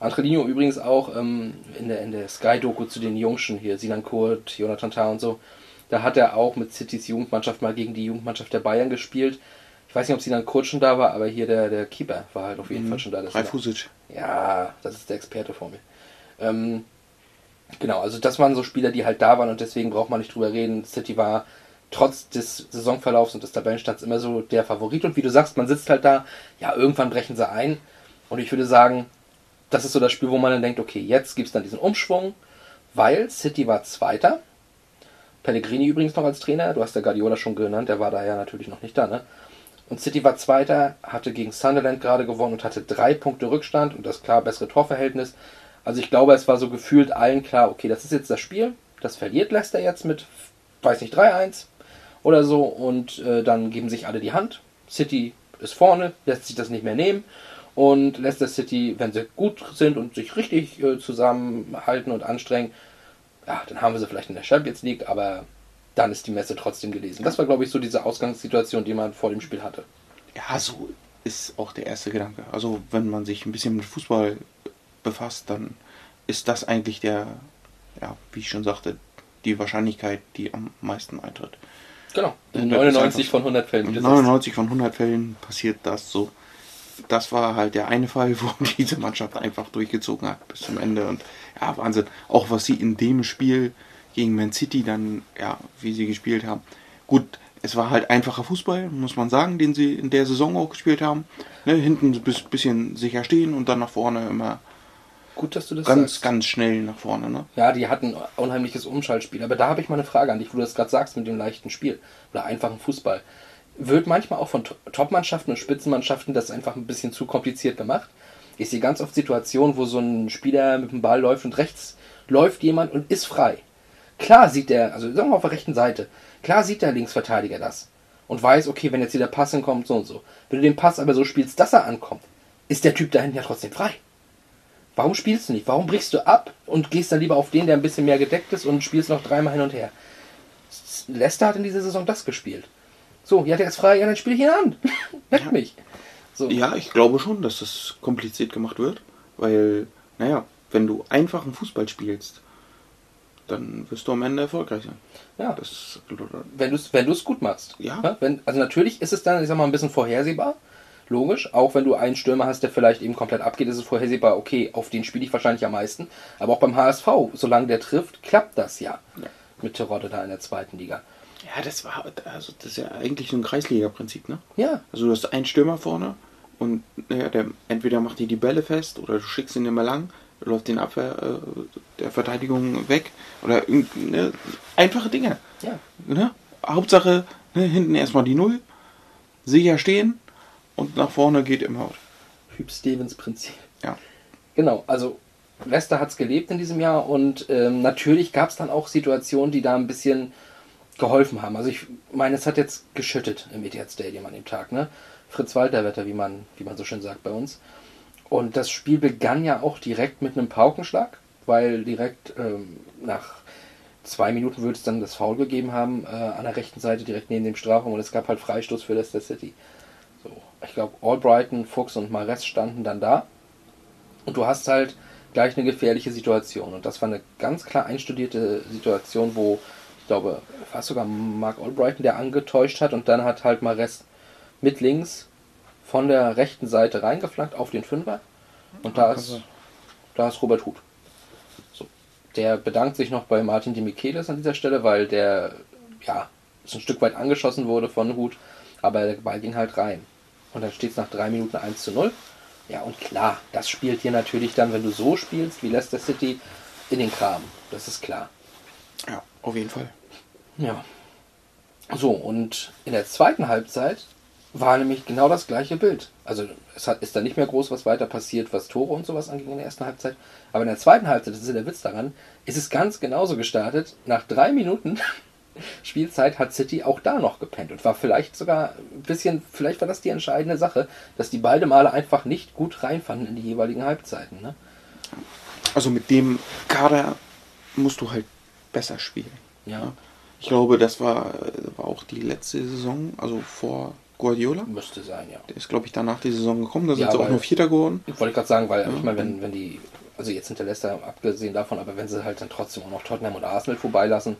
Angelino übrigens auch ähm, in der, in der Sky-Doku zu den Jungschen hier, Sinan Kurt, Jonathan Tah und so. Da hat er auch mit Citys Jugendmannschaft mal gegen die Jugendmannschaft der Bayern gespielt. Ich weiß nicht, ob Sinan Kurt schon da war, aber hier der, der Keeper war halt auf jeden Fall schon da. Reifusic. ja, das ist der Experte vor mir. Ähm, genau, also das waren so Spieler, die halt da waren und deswegen braucht man nicht drüber reden. City war trotz des Saisonverlaufs und des Tabellenstands immer so der Favorit und wie du sagst, man sitzt halt da, ja, irgendwann brechen sie ein und ich würde sagen, das ist so das Spiel, wo man dann denkt, okay, jetzt gibt es dann diesen Umschwung, weil City war Zweiter. Pellegrini übrigens noch als Trainer, du hast ja Guardiola schon genannt, der war da ja natürlich noch nicht da, ne? Und City war Zweiter, hatte gegen Sunderland gerade gewonnen und hatte drei Punkte Rückstand und das klar bessere Torverhältnis. Also ich glaube, es war so gefühlt allen klar, okay, das ist jetzt das Spiel, das verliert Leicester jetzt mit, weiß nicht, 3-1 oder so und äh, dann geben sich alle die Hand. City ist vorne, lässt sich das nicht mehr nehmen und Leicester City, wenn sie gut sind und sich richtig äh, zusammenhalten und anstrengen, ja, dann haben wir sie vielleicht in der Champions League, aber dann ist die Messe trotzdem gelesen. Das war, glaube ich, so diese Ausgangssituation, die man vor dem Spiel hatte. Ja, so ist auch der erste Gedanke. Also, wenn man sich ein bisschen mit Fußball befasst, dann ist das eigentlich der, ja, wie ich schon sagte, die Wahrscheinlichkeit, die am meisten eintritt. Genau. In 100 ist 99 einfach- von 100 Fällen. wie In du sagst. 99 von 100 Fällen passiert das so. Das war halt der eine Fall, wo diese Mannschaft einfach durchgezogen hat bis zum Ende. Und ja, Wahnsinn. Auch was sie in dem Spiel gegen Man City dann, ja, wie sie gespielt haben. Gut, es war halt einfacher Fußball, muss man sagen, den sie in der Saison auch gespielt haben. Ne, hinten ein bis- bisschen sicher stehen und dann nach vorne immer Gut, dass du das ganz, sagst. ganz schnell nach vorne. Ne? Ja, die hatten ein unheimliches Umschaltspiel. Aber da habe ich mal eine Frage an dich, wo du das gerade sagst mit dem leichten Spiel oder einfachen Fußball. Wird manchmal auch von To- Top-Mannschaften und Spitzenmannschaften das einfach ein bisschen zu kompliziert gemacht? Ich sehe ganz oft Situationen, wo so ein Spieler mit dem Ball läuft und rechts läuft jemand und ist frei. Klar sieht der, also sagen wir auf der rechten Seite, klar sieht der Linksverteidiger das und weiß, okay, wenn jetzt hier der Pass hinkommt, so und so. Wenn du den Pass aber so spielst, dass er ankommt, ist der Typ da hinten ja trotzdem frei. Warum spielst du nicht? Warum brichst du ab und gehst dann lieber auf den, der ein bisschen mehr gedeckt ist und spielst noch dreimal hin und her? Leicester hat in dieser Saison das gespielt. So, ja, der ist frei, ja, dann spiel ich ihn an. Leck mich. So. Ja, ich glaube schon, dass das kompliziert gemacht wird, weil, naja, wenn du einfachen Fußball spielst, dann wirst du am Ende erfolgreich sein. Ja. Das, wenn du es wenn du's gut machst. Ja. Wenn, also natürlich ist es dann, ich sag mal, ein bisschen vorhersehbar. Logisch, auch wenn du einen Stürmer hast, der vielleicht eben komplett abgeht, ist es vorhersehbar, okay, auf den spiele ich wahrscheinlich am meisten. Aber auch beim HSV, solange der trifft, klappt das ja. Mit Terodde da in der zweiten Liga. Ja, das war, also das ist ja eigentlich so ein Kreisliga-Prinzip, ne? Ja, Also du hast einen Stürmer vorne und ja, der entweder macht die die Bälle fest oder du schickst ihn immer lang, läuft den Abwehr äh, der Verteidigung weg oder ne, einfache Dinge. ja. Ne? Hauptsache ne, hinten erstmal die Null, sicher stehen und nach vorne geht immer was. Hüb Stevens Prinzip. Ja. Genau, also Leicester hat es gelebt in diesem Jahr und ähm, natürlich gab es dann auch Situationen, die da ein bisschen geholfen haben. Also ich meine, es hat jetzt geschüttet im Etihad Stadium an dem Tag, ne? Fritz Walter Wetter, wie man, wie man so schön sagt bei uns. Und das Spiel begann ja auch direkt mit einem Paukenschlag, weil direkt ähm, nach zwei Minuten würde es dann das Foul gegeben haben, äh, an der rechten Seite direkt neben dem Strafraum und es gab halt Freistoß für Leicester City. So, ich glaube, Albrighton, Fuchs und Mares standen dann da. Und du hast halt gleich eine gefährliche Situation. Und das war eine ganz klar einstudierte Situation, wo ich glaube, war es sogar Mark Albrighton, der angetäuscht hat und dann hat halt Mares mit links von der rechten Seite reingeflankt auf den Fünfer. Und da ist, da ist Robert Huth. So. Der bedankt sich noch bei Martin de Michelis an dieser Stelle, weil der, ja, ist ein Stück weit angeschossen wurde von Huth, aber der Ball ging halt rein. Und dann steht es nach drei Minuten 1 zu 0. Ja, und klar, das spielt dir natürlich dann, wenn du so spielst wie Leicester City, in den Kram. Das ist klar. Ja, auf jeden Fall. Ja. So, und in der zweiten Halbzeit war nämlich genau das gleiche Bild. Also es hat, ist da nicht mehr groß was weiter passiert, was Tore und sowas anging in der ersten Halbzeit. Aber in der zweiten Halbzeit, das ist ja der Witz daran, ist es ganz genauso gestartet. Nach drei Minuten Spielzeit hat City auch da noch gepennt und war vielleicht sogar ein bisschen, vielleicht war das die entscheidende Sache, dass die beide Male einfach nicht gut reinfanden in die jeweiligen Halbzeiten. Ne? Also mit dem Kader musst du halt besser spielen. Ja, Ich glaube, das war, äh, war auch die letzte Saison, also vor Guardiola. müsste sein, ja. Der ist, glaube ich, danach die Saison gekommen. Da sind Ja, sie auch nur Vierter geworden. Wollte ich gerade sagen, weil ich meine, wenn, wenn die, also jetzt hinter Leicester abgesehen davon, aber wenn sie halt dann trotzdem auch noch Tottenham und Arsenal vorbeilassen,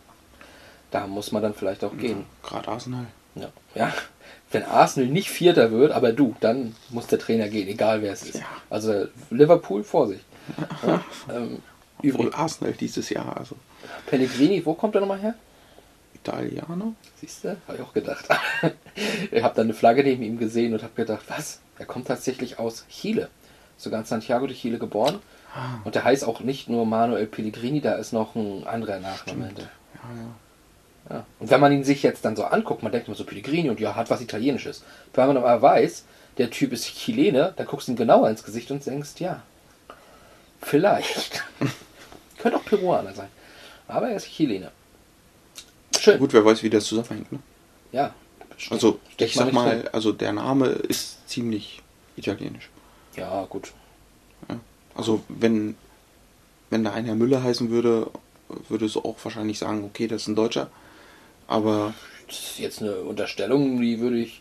da muss man dann vielleicht auch gehen. Gerade Arsenal. Ja. ja. Wenn Arsenal nicht Vierter wird, aber du, dann muss der Trainer gehen, egal wer es ist. Ja. Also Liverpool, Vorsicht. Ja, ähm, Obwohl übrigens, Arsenal dieses Jahr, also Pellegrini, wo kommt er nochmal her? Italianer. Siehst du? Habe ich auch gedacht. ich habe dann eine Flagge neben ihm gesehen und habe gedacht, was? Er kommt tatsächlich aus Chile. Sogar in Santiago de Chile geboren. Und der heißt auch nicht nur Manuel Pellegrini, da ist noch ein anderer Nachname. Ja, ja. Ja. Und wenn man ihn sich jetzt dann so anguckt, man denkt immer so Pellegrini und ja, hat was Italienisches. Wenn man aber weiß, der Typ ist Chilene, dann guckst du ihm genauer ins Gesicht und denkst, ja, vielleicht. Könnte auch Peruaner sein. Aber er ist Chilene. Schön. Gut, wer weiß, wie das zusammenhängt. Ne? Ja. Also, ich sag mal, drin. also der Name ist ziemlich italienisch. Ja, gut. Ja. Also, wenn, wenn da einer Müller heißen würde, würdest du auch wahrscheinlich sagen, okay, das ist ein Deutscher. Aber, Das ist jetzt eine Unterstellung, die würde ich,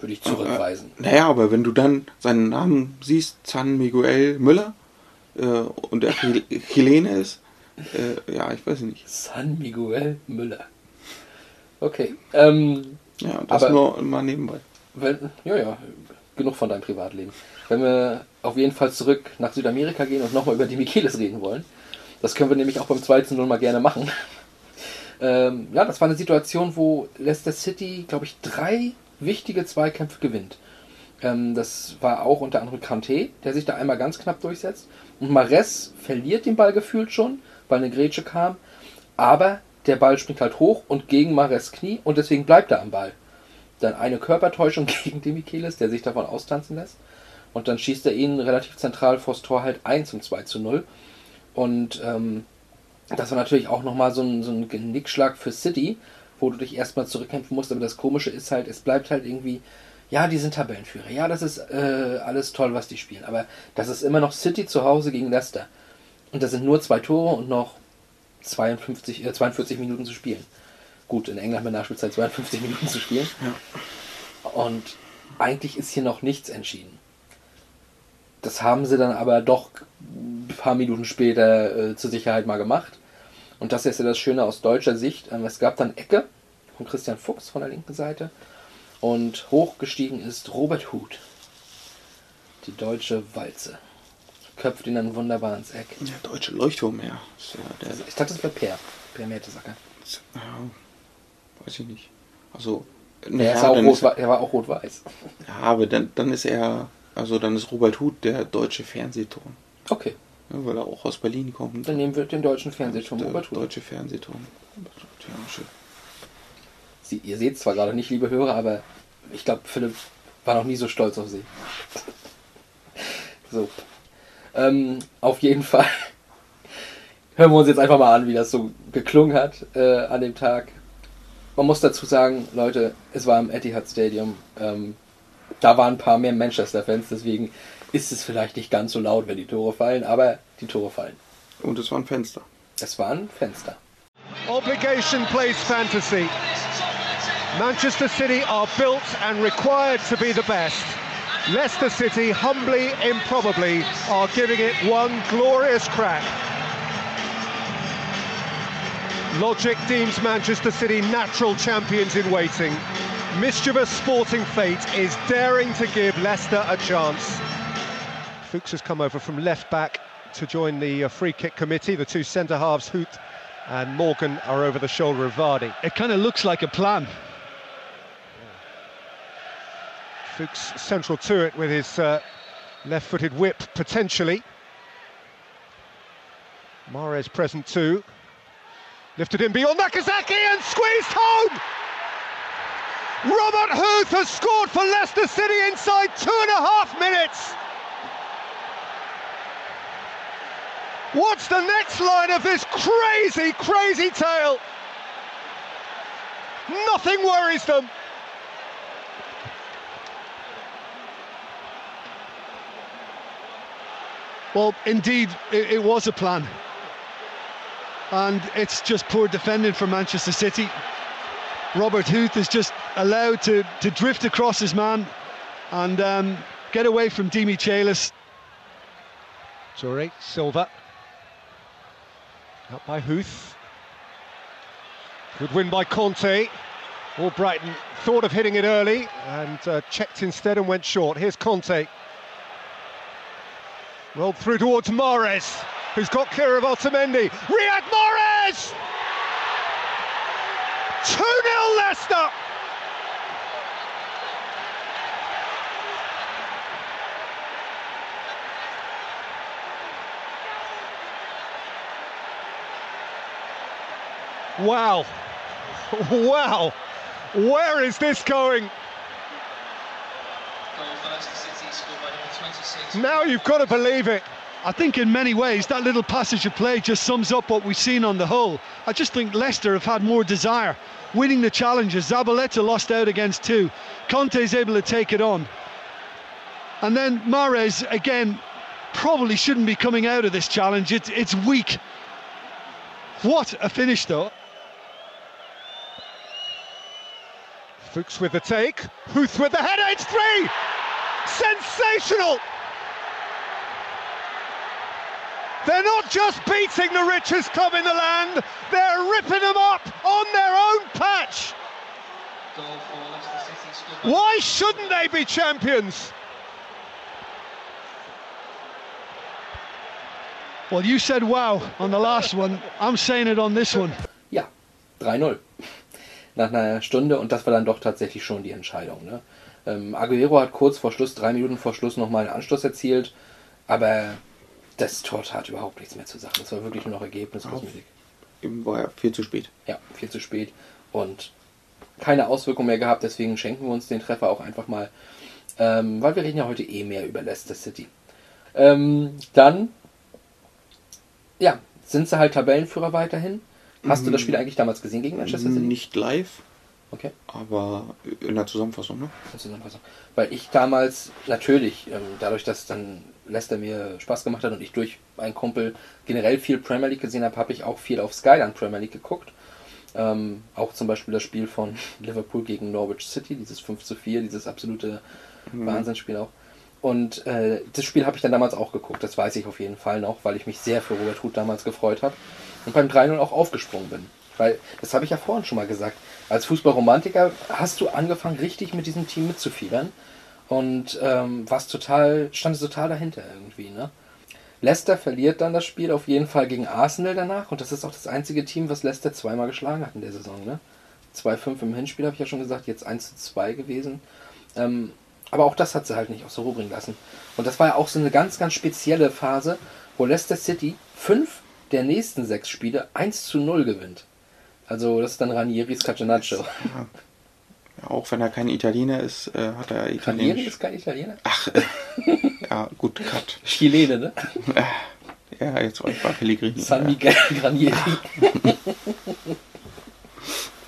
würde ich zurückweisen. äh, naja, aber wenn du dann seinen Namen siehst, San Miguel Müller, äh, und er Chil- Chilene ist, äh, ja, ich weiß nicht. San Miguel Müller. Okay. Ähm, Ja, das Aber- nur mal nebenbei. wenn, ja, ja, genug von deinem Privatleben. Wenn wir auf jeden Fall zurück nach Südamerika gehen und nochmal über die Micheles reden wollen, das können wir nämlich auch beim 2 zu 0 mal gerne machen. ähm, ja, das war eine Situation, wo Leicester City, glaube ich, drei wichtige Zweikämpfe gewinnt. Ähm, das war auch unter anderem Kanté, der sich da einmal ganz knapp durchsetzt. Und Mares verliert den Ball gefühlt schon, weil eine Grätsche kam. Aber der Ball springt halt hoch und gegen Mares Knie und deswegen bleibt er am Ball. Dann eine Körpertäuschung gegen Demichelis, der sich davon austanzen lässt. Und dann schießt er ihn relativ zentral vors Tor halt ein zum 2 zu 0. Und ähm, das war natürlich auch nochmal so ein, so ein Genickschlag für City, wo du dich erstmal zurückkämpfen musst. Aber das Komische ist halt, es bleibt halt irgendwie, ja, die sind Tabellenführer. Ja, das ist äh, alles toll, was die spielen. Aber das ist immer noch City zu Hause gegen Leicester. Und das sind nur zwei Tore und noch 52, äh, 42 Minuten zu spielen. Gut, in England mit Nachspielzeit 52 Minuten zu spielen. Und eigentlich ist hier noch nichts entschieden. Das haben sie dann aber doch ein paar Minuten später äh, zur Sicherheit mal gemacht. Und das ist ja das Schöne aus deutscher Sicht. Ähm, es gab dann Ecke von Christian Fuchs von der linken Seite. Und hochgestiegen ist Robert Huth. Die deutsche Walze. Köpft ihn dann wunderbar ins Eck. Der deutsche Leuchtturm, ja. Ja der, Ich dachte, das wäre Per. Per Mertesacker. ja, weiß ich nicht. Also, naja, rot, ist, er war auch rot-weiß. ja, aber dann, dann ist er, also dann ist Robert Huth der deutsche Fernsehturm. Okay, Ja, weil er auch aus Berlin kommt. dann nehmen wir den deutschen Fernsehturm Robert Huth. deutsche Fernsehturm. Ja, schön. Sie, ihr seht zwar gerade nicht, liebe Hörer, aber ich glaube, Philipp war noch nie so stolz auf sie. so. Ähm, auf jeden Fall hören wir uns jetzt einfach mal an, wie das so geklungen hat äh, an dem Tag. Man muss dazu sagen, Leute, es war im Etihad Stadium. Ähm, da waren ein paar mehr Manchester-Fans, deswegen ist es vielleicht nicht ganz so laut, wenn die Tore fallen, aber die Tore fallen. Und es war ein Fenster. Es war ein Fenster. Obligation plays fantasy. Manchester City are built and required to be the best. Leicester City, humbly, improbably, are giving it one glorious crack. Logic deems Manchester City natural champions in waiting. Mischievous sporting fate is daring to give Leicester a chance. Fuchs has come over from left back to join the uh, free kick committee. The two centre halves, Hoot and Morgan, are over the shoulder of Vardy. It kind of looks like a plan. Fuchs central to it with his uh, left-footed whip potentially. Mares present too. Lifted in beyond Nakazaki and squeezed home. Robert Huth has scored for Leicester City inside two and a half minutes. What's the next line of this crazy, crazy tale? Nothing worries them. Well, indeed, it, it was a plan. And it's just poor defending for Manchester City. Robert Huth is just allowed to, to drift across his man and um, get away from Demi Chalis. Sorry, Silva. Out by Huth. Good win by Conte. All Brighton thought of hitting it early and uh, checked instead and went short. Here's Conte. Rolled through towards Mares, who's got clear of Otamendi. Riyad Mahrez! 2-0 Leicester! Wow. Wow. Where is this going? Now you've got to believe it. I think in many ways that little passage of play just sums up what we've seen on the whole. I just think Leicester have had more desire, winning the challenges. Zabaleta lost out against two. Conte's able to take it on. And then Mares, again, probably shouldn't be coming out of this challenge. It's, it's weak. What a finish, though. Fuchs with the take. Huth with the header. It's three! Sensational! They're not just beating the richest club in the land, they're ripping them up on their own patch. Why shouldn't they be champions? Well, you said wow on the last one. I'm saying it on this one. Yeah, 3-0. Nach einer Stunde und das war dann doch tatsächlich schon die Entscheidung. Ne? Ähm, Aguero hat kurz vor Schluss, drei Minuten vor Schluss, nochmal einen Anschluss erzielt, aber das Tor tat überhaupt nichts mehr zu sagen. Das war wirklich nur noch Ergebniskosmetik. Eben war ja viel zu spät. Ja, viel zu spät und keine Auswirkung mehr gehabt, deswegen schenken wir uns den Treffer auch einfach mal, ähm, weil wir reden ja heute eh mehr über Leicester City. Ähm, dann, ja, sind sie halt Tabellenführer weiterhin. Hast du das Spiel eigentlich damals gesehen gegen Manchester City? Nicht live, Okay. aber in der Zusammenfassung, ne? Zusammenfassung. Weil ich damals natürlich, ähm, dadurch, dass dann Leicester mir Spaß gemacht hat und ich durch einen Kumpel generell viel Premier League gesehen habe, habe ich auch viel auf Sky dann Premier League geguckt. Ähm, auch zum Beispiel das Spiel von Liverpool gegen Norwich City, dieses 5 zu 4, dieses absolute Wahnsinnsspiel auch. Und äh, das Spiel habe ich dann damals auch geguckt, das weiß ich auf jeden Fall noch, weil ich mich sehr für Robert Huth damals gefreut habe und beim 3-0 auch aufgesprungen bin. Weil, das habe ich ja vorhin schon mal gesagt, als Fußballromantiker hast du angefangen, richtig mit diesem Team mitzufiebern. und ähm, was total, stand total dahinter irgendwie, ne? Leicester verliert dann das Spiel auf jeden Fall gegen Arsenal danach und das ist auch das einzige Team, was Leicester zweimal geschlagen hat in der Saison, ne? 2-5 im Hinspiel habe ich ja schon gesagt, jetzt 1-2 gewesen. Ähm, aber auch das hat sie halt nicht aus der Ruhe bringen lassen. Und das war ja auch so eine ganz, ganz spezielle Phase, wo Leicester City fünf der nächsten sechs Spiele 1 zu 0 gewinnt. Also das ist dann Ranieris Catenaccio. Ja. Ja, auch wenn er kein Italiener ist, äh, hat er Ranieri Italienisch. ist kein Italiener? Ach, äh, ja, gut, Cut. Chilene, ne? Ja, jetzt war ich bei Pellegrini. San Miguel Ranieri.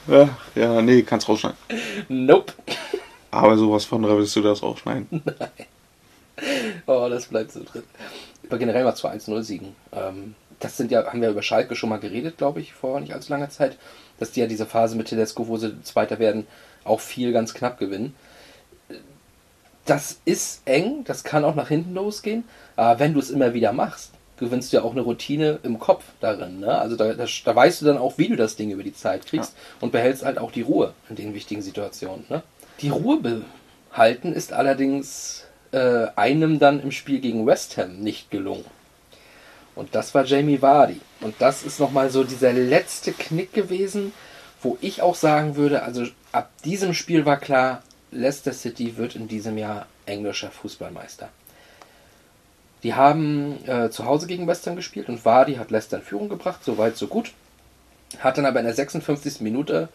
Ja, ja, nee, kannst rausschneiden. Nope. Aber sowas von willst du das rausschneiden. Oh, das bleibt so drin. Aber generell mal zu 1-0 Siegen. Ähm, das sind ja, haben wir über Schalke schon mal geredet, glaube ich, vor nicht allzu langer Zeit, dass die ja diese Phase mit Tedesco, wo sie Zweiter werden, auch viel ganz knapp gewinnen. Das ist eng, das kann auch nach hinten losgehen, aber wenn du es immer wieder machst, gewinnst du ja auch eine Routine im Kopf darin. Ne? Also da, da, da weißt du dann auch, wie du das Ding über die Zeit kriegst und behältst halt auch die Ruhe in den wichtigen Situationen. Ne? Die Ruhe behalten ist allerdings äh, einem dann im Spiel gegen West Ham nicht gelungen. Und das war Jamie Vardy. Und das ist nochmal so dieser letzte Knick gewesen, wo ich auch sagen würde, also ab diesem Spiel war klar, Leicester City wird in diesem Jahr englischer Fußballmeister. Die haben äh, zu Hause gegen West Ham gespielt und Vardy hat Leicester in Führung gebracht, so weit, so gut. Hat dann aber in der 56. Minute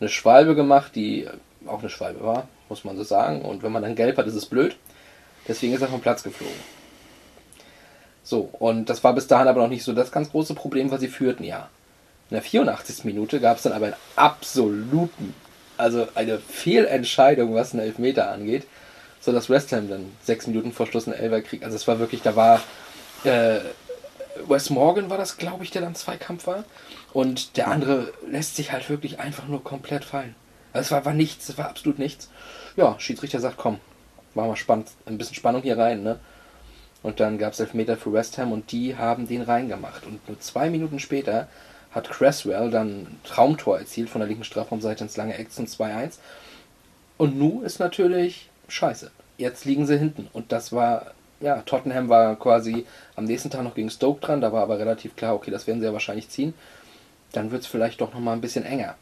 eine Schwalbe gemacht, die auch eine Schwalbe war, muss man so sagen. Und wenn man dann gelb hat, ist es blöd. Deswegen ist er vom Platz geflogen. So, und das war bis dahin aber noch nicht so das ganz große Problem, weil sie führten ja. In der 84. Minute gab es dann aber einen absoluten, also eine Fehlentscheidung, was einen Elfmeter angeht, so dass West Ham dann sechs Minuten vor Schluss einen Elfer kriegt. Also es war wirklich, da war äh, Wes Morgan war das, glaube ich, der dann Zweikampf war. Und der andere lässt sich halt wirklich einfach nur komplett fallen. Also es war, war nichts, es war absolut nichts. Ja, Schiedsrichter sagt, komm, war mal spannend, ein bisschen Spannung hier rein, ne? Und dann gab es Elfmeter für West Ham und die haben den reingemacht. Und nur zwei Minuten später hat Cresswell dann ein Traumtor erzielt von der linken Strafraumseite ins lange Eck zum 2-1. Und Nu ist natürlich scheiße. Jetzt liegen sie hinten. Und das war, ja, Tottenham war quasi am nächsten Tag noch gegen Stoke dran. Da war aber relativ klar, okay, das werden sie ja wahrscheinlich ziehen. Dann wird es vielleicht doch nochmal ein bisschen enger.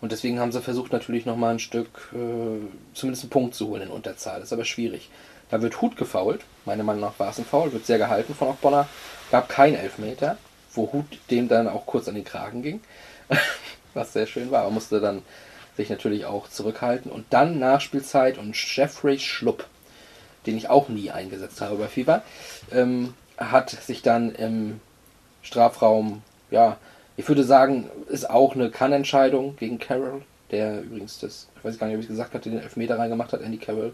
Und deswegen haben sie versucht, natürlich nochmal ein Stück, äh, zumindest einen Punkt zu holen in Unterzahl. ist aber schwierig. Da wird Hut gefault. Meiner Meinung nach war es ein Foul. Wird sehr gehalten von Ockbonner. Gab kein Elfmeter, wo Hut dem dann auch kurz an den Kragen ging. Was sehr schön war. Er musste dann sich natürlich auch zurückhalten. Und dann Nachspielzeit und Jeffrey Schlupp, den ich auch nie eingesetzt habe bei FIFA, ähm, hat sich dann im Strafraum, ja, ich würde sagen, ist auch eine Kannentscheidung gegen Carroll, der übrigens das, ich weiß gar nicht, ob ich es gesagt hatte, den Elfmeter reingemacht hat, Andy Carroll.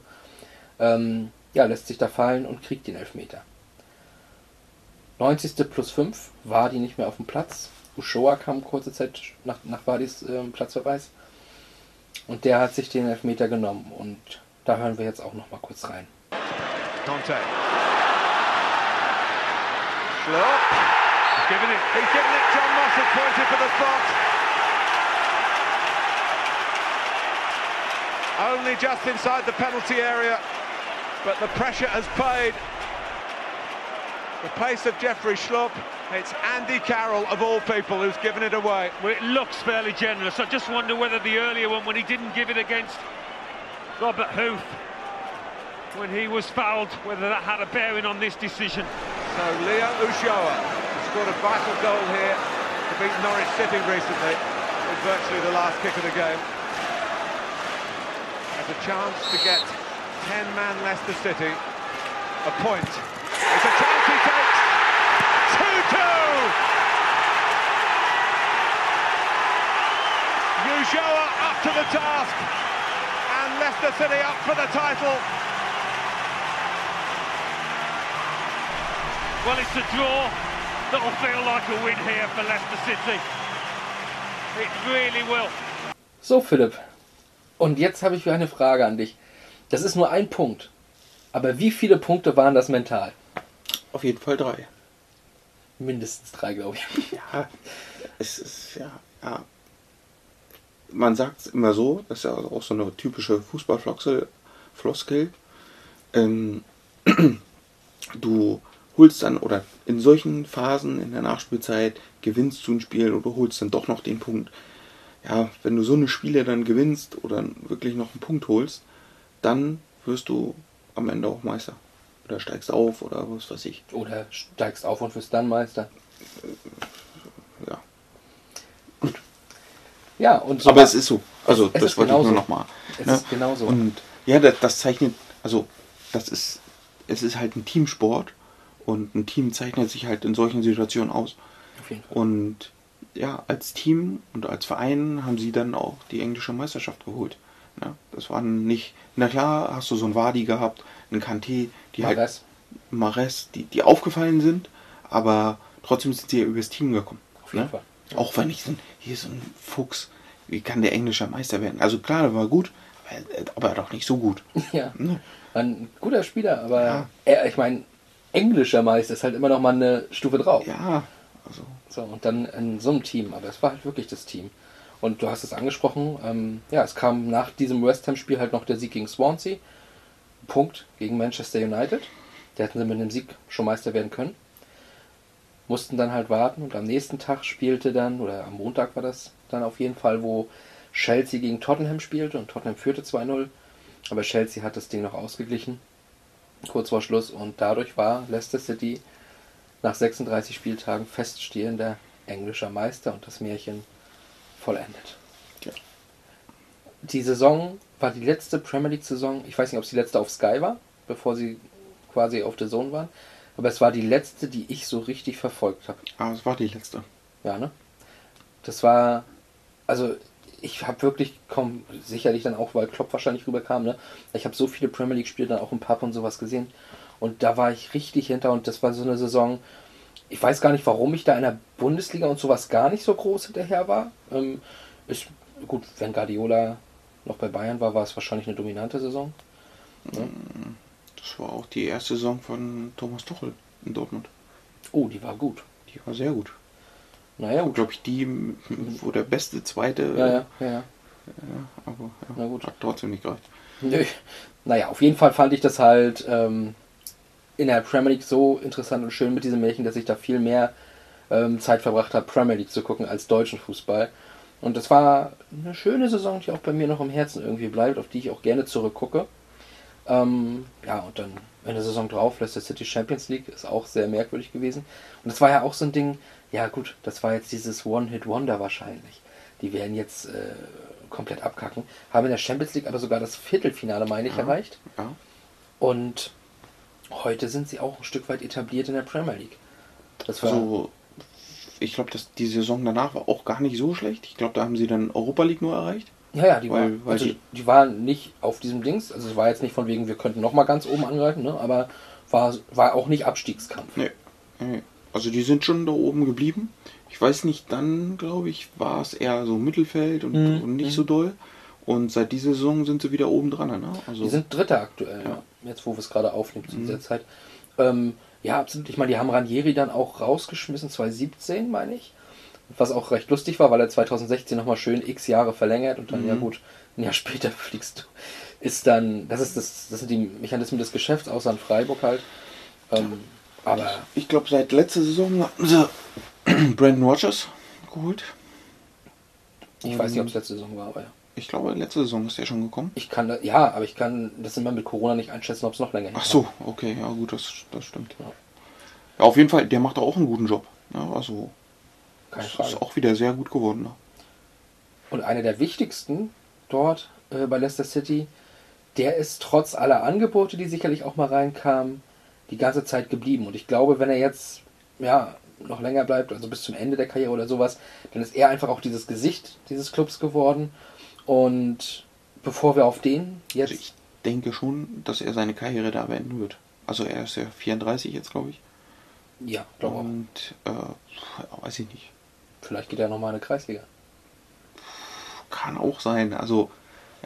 Ähm, ja, lässt sich da fallen und kriegt den Elfmeter. 90. plus 5, war die nicht mehr auf dem Platz. Ushoa kam kurze Zeit nach, nach Wadis äh, Platzverweis. Und der hat sich den Elfmeter genommen. Und da hören wir jetzt auch noch mal kurz rein. Conte. Schlupp. He's given it. He's given it. John Moss has pointed for the spot. Only just inside the penalty area, but the pressure has paid. The pace of Jeffrey Schlupp. It's Andy Carroll, of all people, who's given it away. Well, it looks fairly generous. I just wonder whether the earlier one, when he didn't give it against Robert Huth, when he was fouled, whether that had a bearing on this decision. So Leo Ushoa scored a vital goal here to beat Norwich City recently with virtually the last kick of the game. Has a chance to get 10-man Leicester City a point. It's a chance he takes. 2-2! Ushoa up to the task and Leicester City up for the title. Well, it's a draw that'll feel like a win here for Leicester City. It really will. So, Philipp. Und jetzt habe ich wieder eine Frage an dich. Das ist nur ein Punkt. Aber wie viele Punkte waren das mental? Auf jeden Fall drei. Mindestens drei, glaube ich. Ja, es ist, ja, ja. Man sagt es immer so, das ist ja auch so eine typische Fußballfloskel, Floskel. Ähm, du holst dann, oder in solchen Phasen in der Nachspielzeit gewinnst du ein Spiel oder holst dann doch noch den Punkt. Ja, wenn du so eine Spiele dann gewinnst oder wirklich noch einen Punkt holst, dann wirst du am Ende auch Meister. Oder steigst auf oder was weiß ich. Oder steigst auf und wirst dann Meister. Ja. Ja, und so Aber es ist so. Also Es das wollte ich genauso. nur nochmal. Es ist genauso. Und ja, das, das zeichnet, also das ist, es ist halt ein Teamsport und ein Team zeichnet sich halt in solchen Situationen aus. Auf jeden Fall. Und ja, als Team und als Verein haben sie dann auch die englische Meisterschaft geholt. Ja, das waren nicht, na klar, hast du so einen Wadi gehabt, einen Kanté, die halt Mahrez. Mares, die, die aufgefallen sind, aber trotzdem sind sie ja übers Team gekommen. Auf jeden ne? Fall. Auch wenn ich so ein, hier so ein Fuchs, wie kann der englischer Meister werden? Also klar, der war gut, aber doch nicht so gut. Ja. Ne? Ein guter Spieler, aber Ja. er, ich meine, englischer Meister ist halt immer noch mal eine Stufe drauf. Ja, also So, und dann in so einem Team, aber es war halt wirklich das Team. Und du hast es angesprochen, ähm, ja, es kam nach diesem West Ham-Spiel halt noch der Sieg gegen Swansea. Punkt gegen Manchester United. Da hätten sie mit einem Sieg schon Meister werden können. Mussten dann halt warten und am nächsten Tag spielte dann, oder am Montag war das dann auf jeden Fall, wo Chelsea gegen Tottenham spielte und Tottenham führte 2-0. Aber Chelsea hat das Ding noch ausgeglichen, kurz vor Schluss. Und dadurch war Leicester City nach 36 Spieltagen feststehender englischer Meister und das Märchen vollendet. Ja. Die Saison war die letzte Premier League-Saison, ich weiß nicht, ob es die letzte auf Sky war, bevor sie quasi auf der Zone waren, aber es war die letzte, die ich so richtig verfolgt habe. aber es war die letzte. Ja, ne? Das war, also ich habe wirklich, komm, sicherlich dann auch, weil Klopp wahrscheinlich rüberkam, ne? Ich habe so viele Premier League-Spiele dann auch im Pub und sowas gesehen und da war ich richtig hinter und das war so eine Saison, ich weiß gar nicht, warum ich da in der Bundesliga und sowas gar nicht so groß hinterher war. Ähm, ist, gut, wenn Guardiola noch bei Bayern war, war es wahrscheinlich eine dominante Saison. Ne? Das war auch die erste Saison von Thomas Tuchel in Dortmund. Oh, die war gut. Die war sehr gut. Naja, gut. Glaube ich, die, wo der beste zweite. Ja, ja, ja, ja. ja aber ja, Na gut. hat trotzdem nicht gereicht. Nö. Naja, auf jeden Fall fand ich das halt ähm, in der Premier League so interessant und schön mit diesem Märchen, dass ich da viel mehr ähm, Zeit verbracht habe, Premier League zu gucken als deutschen Fußball. Und das war eine schöne Saison, die auch bei mir noch im Herzen irgendwie bleibt, auf die ich auch gerne zurückgucke. Ähm, ja, und dann in der Saison drauf, Leicester City Champions League, ist auch sehr merkwürdig gewesen. Und das war ja auch so ein Ding, ja gut, das war jetzt dieses One-Hit-Wonder wahrscheinlich. Die werden jetzt äh, komplett abkacken. Haben in der Champions League aber sogar das Viertelfinale, meine ich, Ja. erreicht. Ja. Und heute sind sie auch ein Stück weit etabliert in der Premier League. Das war, Also, ich glaube, dass die Saison danach war auch gar nicht so schlecht. Ich glaube, da haben sie dann Europa League nur erreicht. ja, ja, die, weil- war, weil also, die- die waren nicht auf diesem Dings. Also es war jetzt nicht von wegen, wir könnten noch mal ganz oben angreifen, ne? aber war, war auch nicht Abstiegskampf. Nee. nee. Also die sind schon da oben geblieben. Ich weiß nicht, dann glaube ich, war es eher so Mittelfeld und, Mhm. und nicht so doll. Und seit dieser Saison sind sie wieder oben dran. Ne? Also, Die sind Dritter aktuell, ja. Jetzt wo wir es gerade aufnehmen zu Mhm. dieser Zeit. Ähm, ja, absolut. Ich meine, die haben Ranieri dann auch rausgeschmissen, 2017, meine ich. Was auch recht lustig war, weil er 2016 nochmal schön x Jahre verlängert und dann, Mhm. ja gut, ein Jahr später fliegst du. Ist dann, das ist das, das sind die Mechanismen des Geschäfts, außer in Freiburg halt. Ähm, aber ich glaube, seit letzter Saison haben sie Brandon Rogers geholt. ich weiß nicht, ob es letzte Saison war, aber ja. Ich glaube, letzte Saison ist er schon gekommen. Ich kann, da- ja, aber ich kann das immer mit Corona nicht einschätzen, ob es noch länger Ach so, okay, ja gut, das, das stimmt. Ja. Ja, auf jeden Fall, der macht auch einen guten Job. Ja, also, Keine das Frage. ist auch wieder sehr gut geworden. Ne? Und einer der wichtigsten dort äh, bei Leicester City, der ist trotz aller Angebote, die sicherlich auch mal reinkamen, die ganze Zeit geblieben. Und ich glaube, wenn er jetzt ja noch länger bleibt, also bis zum Ende der Karriere oder sowas, dann ist er einfach auch dieses Gesicht dieses Clubs geworden. Und bevor wir auf den jetzt. Also ich denke schon, dass er seine Karriere da beenden wird. Also er ist ja 34 jetzt, glaube ich. ja, glaube. Und äh, weiß ich nicht. Vielleicht geht er nochmal in eine Kreisliga. Kann auch sein. Also,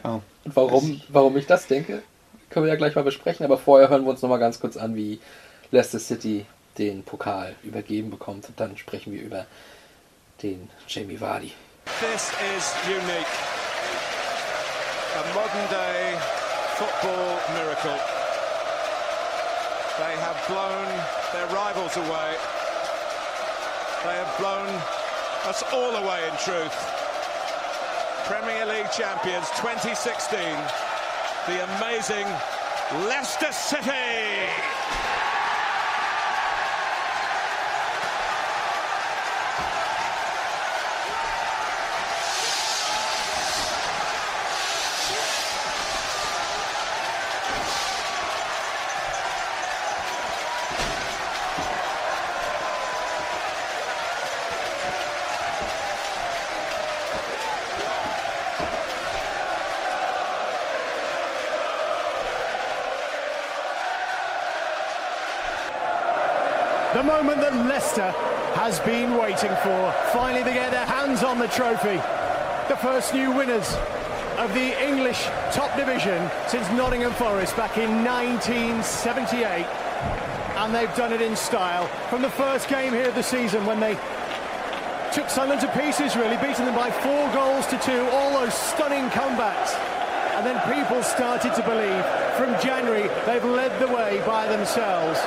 ja. Und warum, warum ich das denke, können wir ja gleich mal besprechen. Aber vorher hören wir uns nochmal ganz kurz an, wie Leicester City den Pokal übergeben bekommt. Und dann sprechen wir über den Jamie Vardy. This is unique. A modern day football miracle. They have blown their rivals away. They have blown us all away in truth. Premier League champions 2016, the amazing Leicester City. The moment that Leicester has been waiting for. Finally, they get their hands on the trophy. The first new winners of the English top division since Nottingham Forest back in 1978. And they've done it in style. From the first game here of the season when they took Sunderland to pieces, really, beating them by four goals to two, all those stunning comebacks. And then people started to believe from January they've led the way by themselves.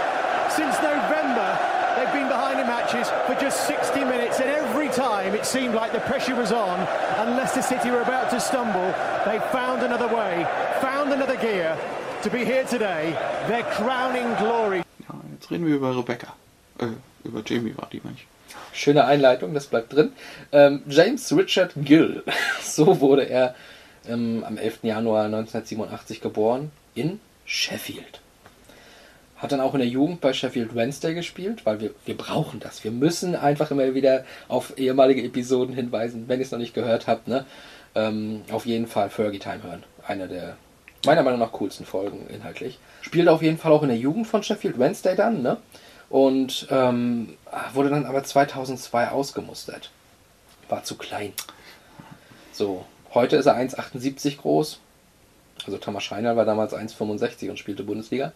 Since November, they've been behind in matches for just 60 minutes, and every time it seemed like the pressure was on and Leicester City were about to stumble, they found another way, found another gear to be here today, their crowning glory. Ja, jetzt reden wir über Rebecca. Äh, über Jamie war die, meine ich. Schöne Einleitung, das bleibt drin. Ähm, James Richard Gill, so wurde er ähm, am 11. Januar 1987 geboren in Sheffield. Hat dann auch in der Jugend bei Sheffield Wednesday gespielt, weil wir, wir brauchen das. Wir müssen einfach immer wieder auf ehemalige Episoden hinweisen, wenn ihr es noch nicht gehört habt. Ne? Ähm, auf jeden Fall Fergie Time hören. Einer der meiner Meinung nach coolsten Folgen inhaltlich. Spielt auf jeden Fall auch in der Jugend von Sheffield Wednesday dann. Ne? Und ähm, wurde dann aber 2002 ausgemustert. War zu klein. So, heute ist er 1,78 groß. Also Thomas Scheiner war damals 1,65 und spielte Bundesliga.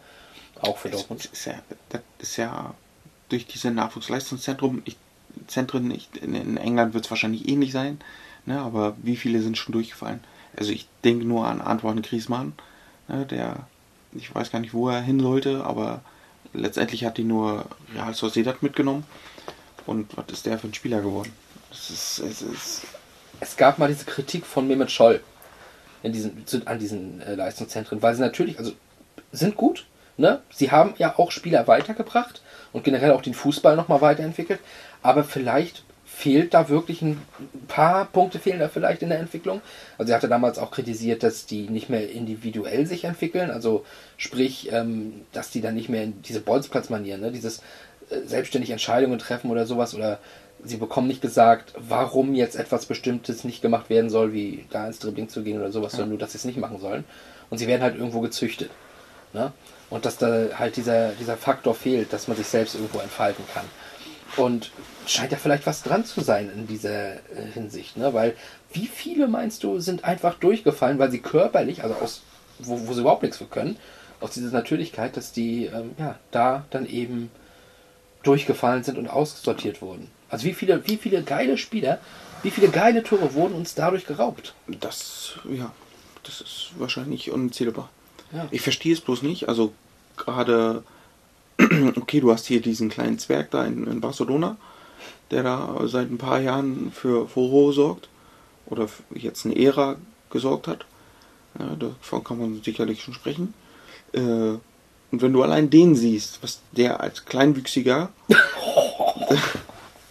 Auch für Das Dortmund. ist ja, das ist ja durch diese Nachwuchsleistungszentren, ich, Zentren, ich, in, England wird es wahrscheinlich ähnlich sein, ne, aber wie viele sind schon durchgefallen? Also ich denke nur an Antoine Griezmann, ne, der, ich weiß gar nicht, wo er hin sollte, aber letztendlich hat ihn nur Real Sociedad mitgenommen. Und was ist der für ein Spieler geworden? Das ist, es ist Es gab mal diese Kritik von Mehmet Scholl in diesen, an diesen äh, Leistungszentren, weil sie natürlich, also sind gut, ne? Sie haben ja auch Spieler weitergebracht und generell auch den Fußball nochmal weiterentwickelt, aber vielleicht fehlt da wirklich ein paar Punkte fehlen da vielleicht in der Entwicklung. Also er hatte damals auch kritisiert, dass die nicht mehr individuell sich entwickeln, also sprich, ähm, dass die dann nicht mehr in diese Bolzplatzmanieren, ne? dieses äh, selbstständig Entscheidungen treffen oder sowas oder sie bekommen nicht gesagt, warum jetzt etwas Bestimmtes nicht gemacht werden soll, wie da ins Dribbling zu gehen oder sowas, sondern nur, dass sie es nicht machen sollen. Und sie werden halt irgendwo gezüchtet. Ne? Und dass da halt dieser, dieser Faktor fehlt, dass man sich selbst irgendwo entfalten kann. Und scheint ja vielleicht was dran zu sein in dieser äh, Hinsicht, ne? Weil wie viele meinst du sind einfach durchgefallen, weil sie körperlich, also aus, wo, wo sie überhaupt nichts für können, aus dieser Natürlichkeit, dass die ähm, ja da dann eben durchgefallen sind und aussortiert wurden. Also wie viele, wie viele geile Spieler, wie viele geile Tore wurden uns dadurch geraubt? Das, ja, das ist wahrscheinlich unzählbar. Ja. Ich verstehe es bloß nicht. Also gerade, okay, du hast hier diesen kleinen Zwerg da in, in Barcelona, der da seit ein paar Jahren für Furore sorgt oder jetzt eine Ära gesorgt hat. Ja, davon kann man sicherlich schon sprechen. Äh, und wenn du allein den siehst, was der als Kleinwüchsiger,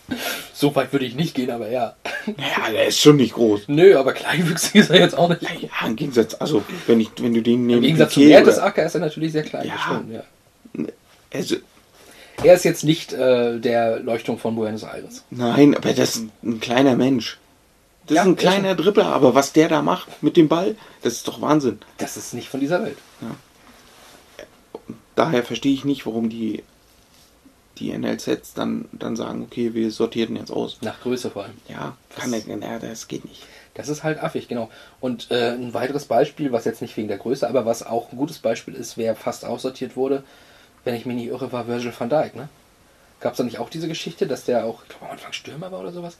So weit würde ich nicht gehen, aber ja. ja, der ist schon nicht groß. Nö, aber kleinwüchsig ist er jetzt auch nicht. Ja, im Gegensatz, also wenn ich, wenn du den neben Im Gegensatz zu Mertesacker ist er natürlich sehr klein. Ja. stimmt, ja. Also, Er ist jetzt nicht äh, der Leuchtturm von Buenos Aires. Nein, aber das ist ein kleiner Mensch. Das Ja, ist ein kleiner Dribbler, aber was der da macht mit dem Ball, das ist doch Wahnsinn. Das ist nicht von dieser Welt. Daher verstehe ich nicht, warum die, die NLZs dann, dann sagen, okay, wir sortieren jetzt aus. Nach Größe vor allem. Ja, kann er, ja, das geht nicht. Das ist halt affig, genau. Und äh, ein weiteres Beispiel, was jetzt nicht wegen der Größe, aber was auch ein gutes Beispiel ist, wer fast aussortiert wurde, wenn ich mich nicht irre, war Virgil van Dijk, ne? Gab es da nicht auch diese Geschichte, dass der auch, ich glaube am Anfang Stürmer war oder sowas?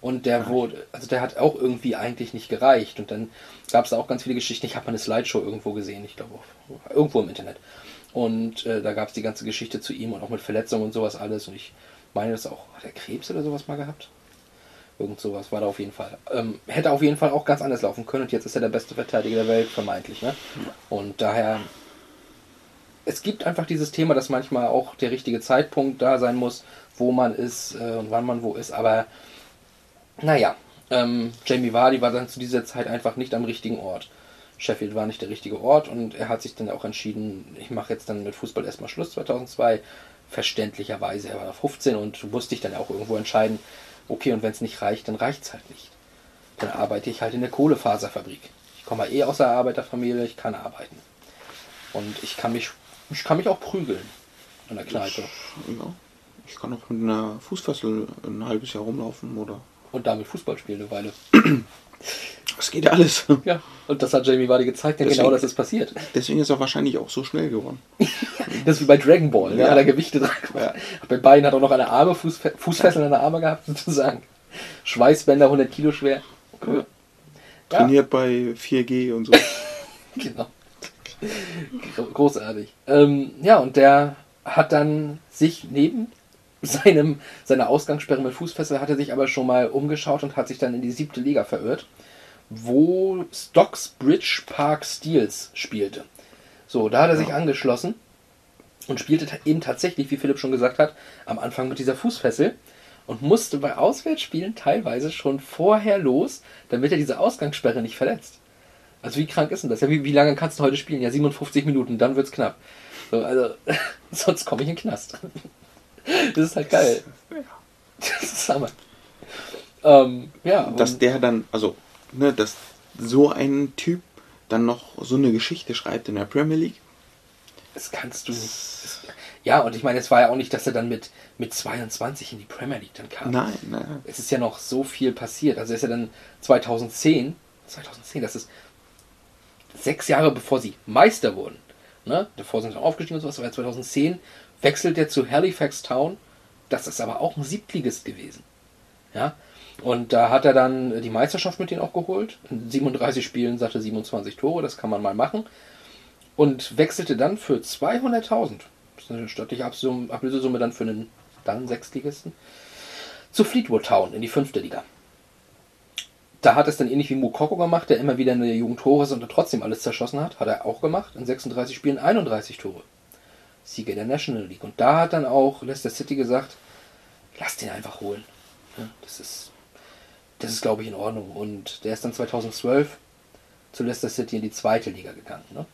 Und der wurde, also der hat auch irgendwie eigentlich nicht gereicht. Und dann gab es da auch ganz viele Geschichten. Ich habe mal eine Slideshow irgendwo gesehen, ich glaube irgendwo im Internet. Und äh, da gab es die ganze Geschichte zu ihm und auch mit Verletzungen und sowas alles. Und ich meine, das auch, hat er Krebs oder sowas mal gehabt? Irgend sowas war da auf jeden Fall. Ähm, hätte auf jeden Fall auch ganz anders laufen können und jetzt ist er der beste Verteidiger der Welt, vermeintlich. Ne? Und daher, es gibt einfach dieses Thema, dass manchmal auch der richtige Zeitpunkt da sein muss, wo man ist äh, und wann man wo ist. Aber naja, ähm, Jamie Vardy war dann zu dieser Zeit einfach nicht am richtigen Ort. Sheffield war nicht der richtige Ort und er hat sich dann auch entschieden, ich mache jetzt dann mit Fußball erstmal Schluss 2002. Verständlicherweise, er war 15 und musste ich dann auch irgendwo entscheiden, okay, und wenn es nicht reicht, dann reicht es halt nicht. Dann arbeite ich halt in der Kohlefaserfabrik. Ich komme eh aus der Arbeiterfamilie, ich kann arbeiten. Und ich kann mich, ich kann mich auch prügeln an der Kneipe. Ich, ja, ich kann auch mit einer Fußfessel ein halbes Jahr rumlaufen, oder? Und damit Fußball spielen eine Weile. Das geht ja alles. Ja, und das hat Jamie Vardy gezeigt, denn Deswegen- genau das ist passiert. Deswegen ist er wahrscheinlich auch so schnell geworden. Das ist wie bei Dragon Ball, ja. Ja. hat er Gewichte dran gemacht. Bei beiden hat er auch noch eine Arme, Fußfe Fußfesseln an der Arme gehabt, sozusagen. Schweißbänder 100 Kilo schwer. Cool. Ja. Trainiert bei 4G und so. Genau. Gro- Großartig. Ähm, ja, und der hat dann sich neben seinem, seiner Ausgangssperre mit Fußfessel, hat er sich aber schon mal umgeschaut und hat sich dann in die siebte Liga verirrt, wo Stocksbridge Park Steels spielte. So, da hat er sich angeschlossen und spielte eben tatsächlich, wie Philipp schon gesagt hat, am Anfang mit dieser Fußfessel und musste bei Auswärtsspielen teilweise schon vorher los, damit er diese Ausgangssperre nicht verletzt. Also wie krank ist denn das? Ja, wie, wie lange kannst du heute spielen? Ja, 57 Minuten, dann wird's knapp. So, also, sonst komme ich in den Knast. Das ist halt geil. Das ist Hammer. Ähm, ja, dass der dann, also, ne, dass so ein Typ dann noch so eine Geschichte schreibt in der Premier League. Das kannst du. Das, ja, und ich meine, es war ja auch nicht, dass er dann mit, mit 22 in die Premier League dann kam. Nein, nein. Es ist ja noch so viel passiert. Also er ist ja dann 2010, 2010, das ist sechs Jahre bevor sie Meister wurden. Ne? Davor sind sie aufgestiegen und sowas, aber 2010 wechselt er zu Halifax Town. Das ist aber auch ein Siebtligist gewesen. Ja? Und da hat er dann die Meisterschaft mit denen auch geholt. In 37 Spielen satte 27 Tore, das kann man mal machen. Und wechselte dann für 200.000, das ist eine stattliche Ablösesumme dann für einen dann Sechstligisten, zu Fleetwood Town in die fünfte Liga. Da hat es dann ähnlich wie Mukoko gemacht, der immer wieder in der Jugend Tore ist und trotzdem alles zerschossen hat. Hat er auch gemacht. In 36 Spielen 31 Tore. Sieger der National League. Und da hat dann auch Leicester City gesagt, lass den einfach holen. Das ist, das ist glaube ich, in Ordnung. Und der ist dann 2012 zu Leicester City in die zweite Liga gegangen. Ne?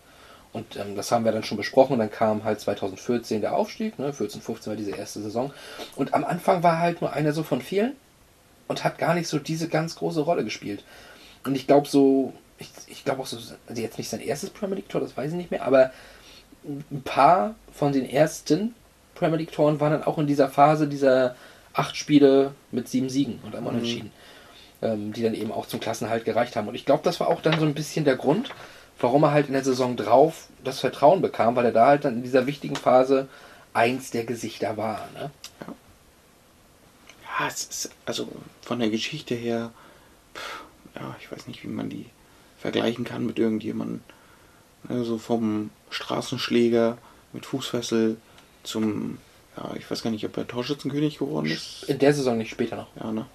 Und ähm, das haben wir dann schon besprochen. Dann kam halt 2014 der Aufstieg. Ne? 14, 15 war diese erste Saison. Und am Anfang war halt nur einer so von vielen und hat gar nicht so diese ganz große Rolle gespielt. Und ich glaube so, ich, ich glaube auch so, also jetzt nicht sein erstes Premier League Tor, das weiß ich nicht mehr, aber ein paar von den ersten Premier League Toren waren dann auch in dieser Phase dieser acht Spiele mit sieben Siegen und einmal Mhm. unentschieden, ähm, die dann eben auch zum Klassenhalt gereicht haben. Und ich glaube, das war auch dann so ein bisschen der Grund, warum er halt in der Saison drauf das Vertrauen bekam, weil er da halt dann in dieser wichtigen Phase eins der Gesichter war. Ne? Ja, es ist, also von der Geschichte her, pff, ja, ich weiß nicht, wie man die vergleichen kann mit irgendjemandem. Also vom Straßenschläger mit Fußfessel zum, ja, ich weiß gar nicht, ob er Torschützenkönig geworden ist. In der Saison nicht, später noch. Ja, ne?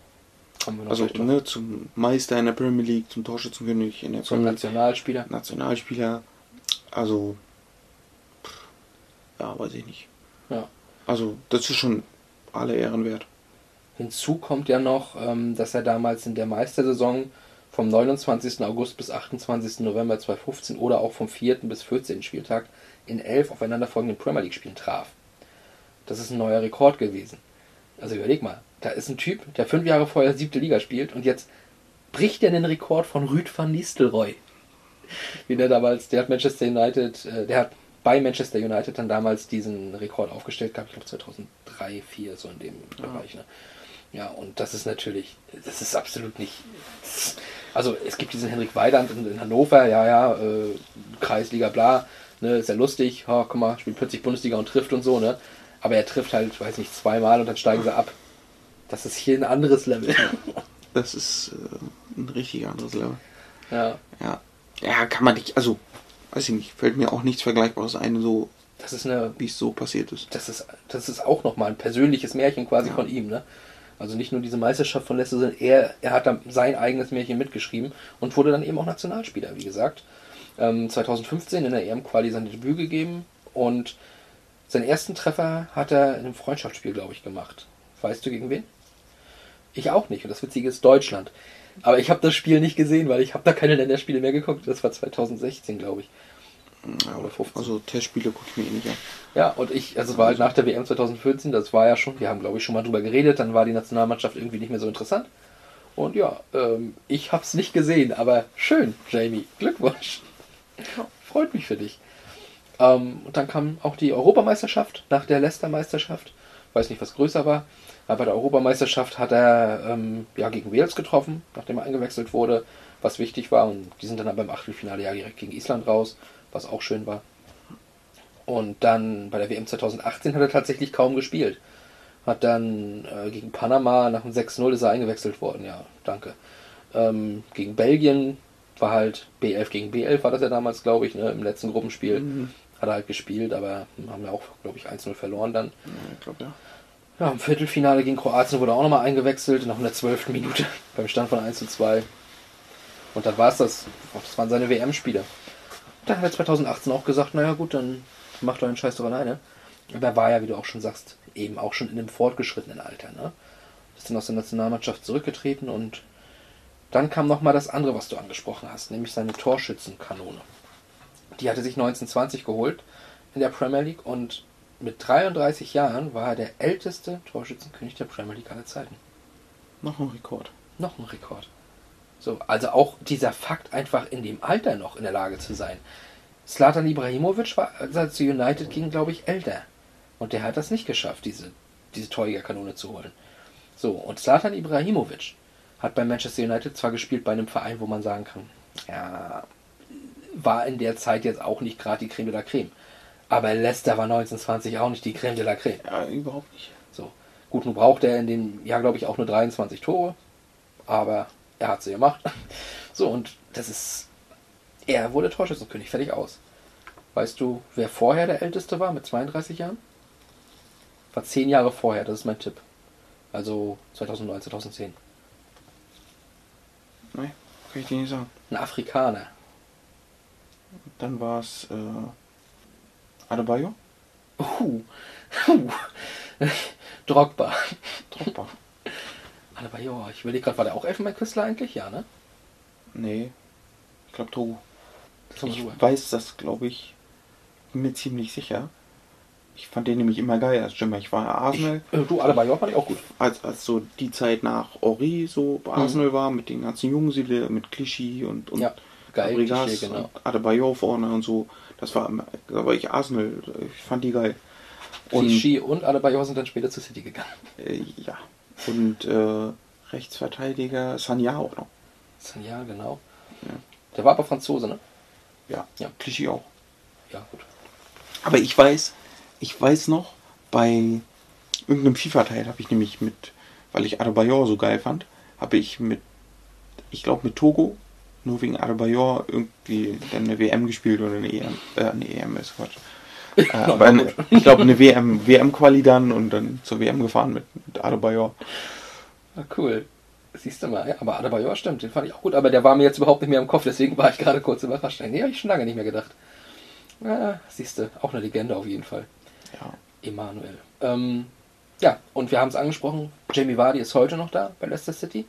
Also ne, zum Meister in der Premier League, zum Torschützenkönig in der Zum Premier. Nationalspieler. Nationalspieler. Also, pff, ja, weiß ich nicht. Ja. Also, das ist schon alle Ehren wert. Hinzu kommt ja noch, ähm, dass er damals in der Meistersaison vom 29. August bis 28. November 2015 oder auch vom 4. bis 14. Spieltag in elf aufeinanderfolgenden Premier League Spielen traf. Das ist ein neuer Rekord gewesen. Also überleg mal, da ist ein Typ, der fünf Jahre vorher siebte Liga spielt und jetzt bricht er den Rekord von Rüd van Nistelrooy. Wie der damals, der hat Manchester United, äh, der hat bei Manchester United dann damals diesen Rekord aufgestellt gehabt, ich glaube 2003, 2004, so in dem Bereich. Ne? Ja, und das ist natürlich, das ist absolut nicht. Also es gibt diesen Henrik Weidand in, in Hannover, ja, ja, äh, Kreisliga, bla, ne, ist ja lustig, ha, guck mal, spielt plötzlich Bundesliga und trifft und so, ne? Aber er trifft halt, weiß nicht, zweimal und dann steigen sie ab. Das ist hier ein anderes Level. Das ist äh, ein richtig anderes Level. Ja. Ja. Ja, kann man nicht, also, weiß ich nicht, fällt mir auch nichts Vergleichbares ein, so, Das ist eine, wie es so passiert ist. das ist, das ist auch nochmal ein persönliches Märchen quasi von ihm, ne? Also nicht nur diese Meisterschaft von Leicester, sondern er, er hat dann sein eigenes Märchen mitgeschrieben und wurde dann eben auch Nationalspieler, wie gesagt. Ähm, 2015 in der EM-Quali sein Debüt gegeben und seinen ersten Treffer hat er in einem Freundschaftsspiel, glaube ich, gemacht. Weißt du gegen wen? Ich auch nicht und das Witzige ist Deutschland. Aber ich habe das Spiel nicht gesehen, weil ich habe da keine Länderspiele mehr geguckt. Das war 2016, glaube ich. Ja, oder 15. Also Testspiele gucke ich mir eh nicht an. Ja, und ich, also es war halt nach der WM 2014, das war ja schon, wir haben glaube ich schon mal drüber geredet, dann war die Nationalmannschaft irgendwie nicht mehr so interessant. Und ja, ähm, ich hab's nicht gesehen, aber schön, Jamie, Glückwunsch. Freut mich für dich. Ähm, und dann kam auch die Europameisterschaft nach der Leicester-Meisterschaft. Weiß nicht, was größer war. Aber bei der Europameisterschaft hat er ähm, ja, gegen Wales getroffen, nachdem er eingewechselt wurde, was wichtig war. Und die sind dann beim Achtelfinale ja direkt gegen Island raus, was auch schön war. Und dann bei der WM 2018 hat er tatsächlich kaum gespielt. Hat dann äh, gegen Panama nach dem 6-0 ist er eingewechselt worden, ja, danke. Ähm, gegen Belgien war halt B11 gegen B11 war das ja damals, glaube ich, ne, im letzten Gruppenspiel. Mhm. Hat er halt gespielt, aber haben wir auch, glaube ich, 1-0 verloren dann. Ja, ich glaube, ja. Ja, im Viertelfinale gegen Kroatien wurde er auch nochmal eingewechselt, noch in der 12. Minute, beim Stand von 1 zu 2. Und dann war es das. Das waren seine WM-Spiele. Dann hat er 2018 auch gesagt, naja gut, dann macht euren Scheiß doch alleine. Aber er war ja, wie du auch schon sagst, eben auch schon in einem fortgeschrittenen Alter. Ne? Ist dann aus der Nationalmannschaft zurückgetreten und dann kam nochmal das andere, was du angesprochen hast, nämlich seine Torschützenkanone. Die hatte sich 1920 geholt in der Premier League und mit 33 Jahren war er der älteste Torschützenkönig der Premier League aller Zeiten. Noch ein Rekord. Noch ein Rekord. So, also auch dieser Fakt, einfach in dem Alter noch in der Lage zu sein. Slatan Ibrahimovic war, als er zu United ging, glaube ich, älter. Und der hat das nicht geschafft, diese, diese Torjägerkanone zu holen. So, und Slatan Ibrahimovic hat bei Manchester United zwar gespielt bei einem Verein, wo man sagen kann, ja, war in der Zeit jetzt auch nicht gerade die Creme de la Creme. Aber Leicester war 1920 auch nicht die Creme de la Creme. Ja, überhaupt nicht. So. Gut, nun braucht er in dem Jahr, glaube ich, auch nur 23 Tore. Aber er hat sie gemacht. So, und das ist. Er wurde Torschützenkönig, fertig aus. Weißt du, wer vorher der Älteste war mit 32 Jahren? War 10 Jahre vorher, das ist mein Tipp. Also 2009, 2010. Nein, kann ich dir nicht sagen. Ein Afrikaner. Dann war es äh, Adebayo. Uh. uh. Drogba. Drogba. Adebayor, ich überlege gerade, war der auch Elfenbeinküstler eigentlich? Ja, ne? Nee. Ich glaube Togo. Ich weiß das, glaube ich, bin mir ziemlich sicher. Ich fand den nämlich immer geil als Stürmer. Ich war Arsenal. Ich, äh, du, Adebayor fand ich auch gut. Als, als so die Zeit nach Ori so bei Mhm. Arsenal war, mit den ganzen Jungen, Siedle, mit Clichy und, und Ja, geil, Klischee, genau. und Adebayor vorne und so. Das war, war ich Arsenal. Ich fand die geil. Und, Clichy und Adebayor sind dann später zu City gegangen. äh, ja. Und äh, Rechtsverteidiger Sanya auch noch. Ja, genau. Ja. Der war aber Franzose, ne? Ja, Ja. Clichy auch. Ja, gut. Aber ich weiß, ich weiß noch, bei irgendeinem FIFA-Teil habe ich nämlich mit, weil ich Adebayor so geil fand, habe ich mit, ich glaube mit Togo, nur wegen Adebayor irgendwie dann eine WM gespielt oder eine EM, äh, eine EM ist Quatsch. Äh, aber eine, ich glaube eine WM, WM-Quali dann und dann zur WM gefahren mit, mit Adebayor. Ah, cool. Siehst du mal, ja, aber Adebayor stimmt, den fand ich auch gut, aber der war mir jetzt überhaupt nicht mehr im Kopf, deswegen war ich gerade kurz überrascht. Nee, habe ich schon lange nicht mehr gedacht. Ja, siehst du, auch eine Legende auf jeden Fall. Ja. Emanuel. Ähm, ja, und wir haben es angesprochen, Jamie Vardy ist heute noch da bei Leicester City.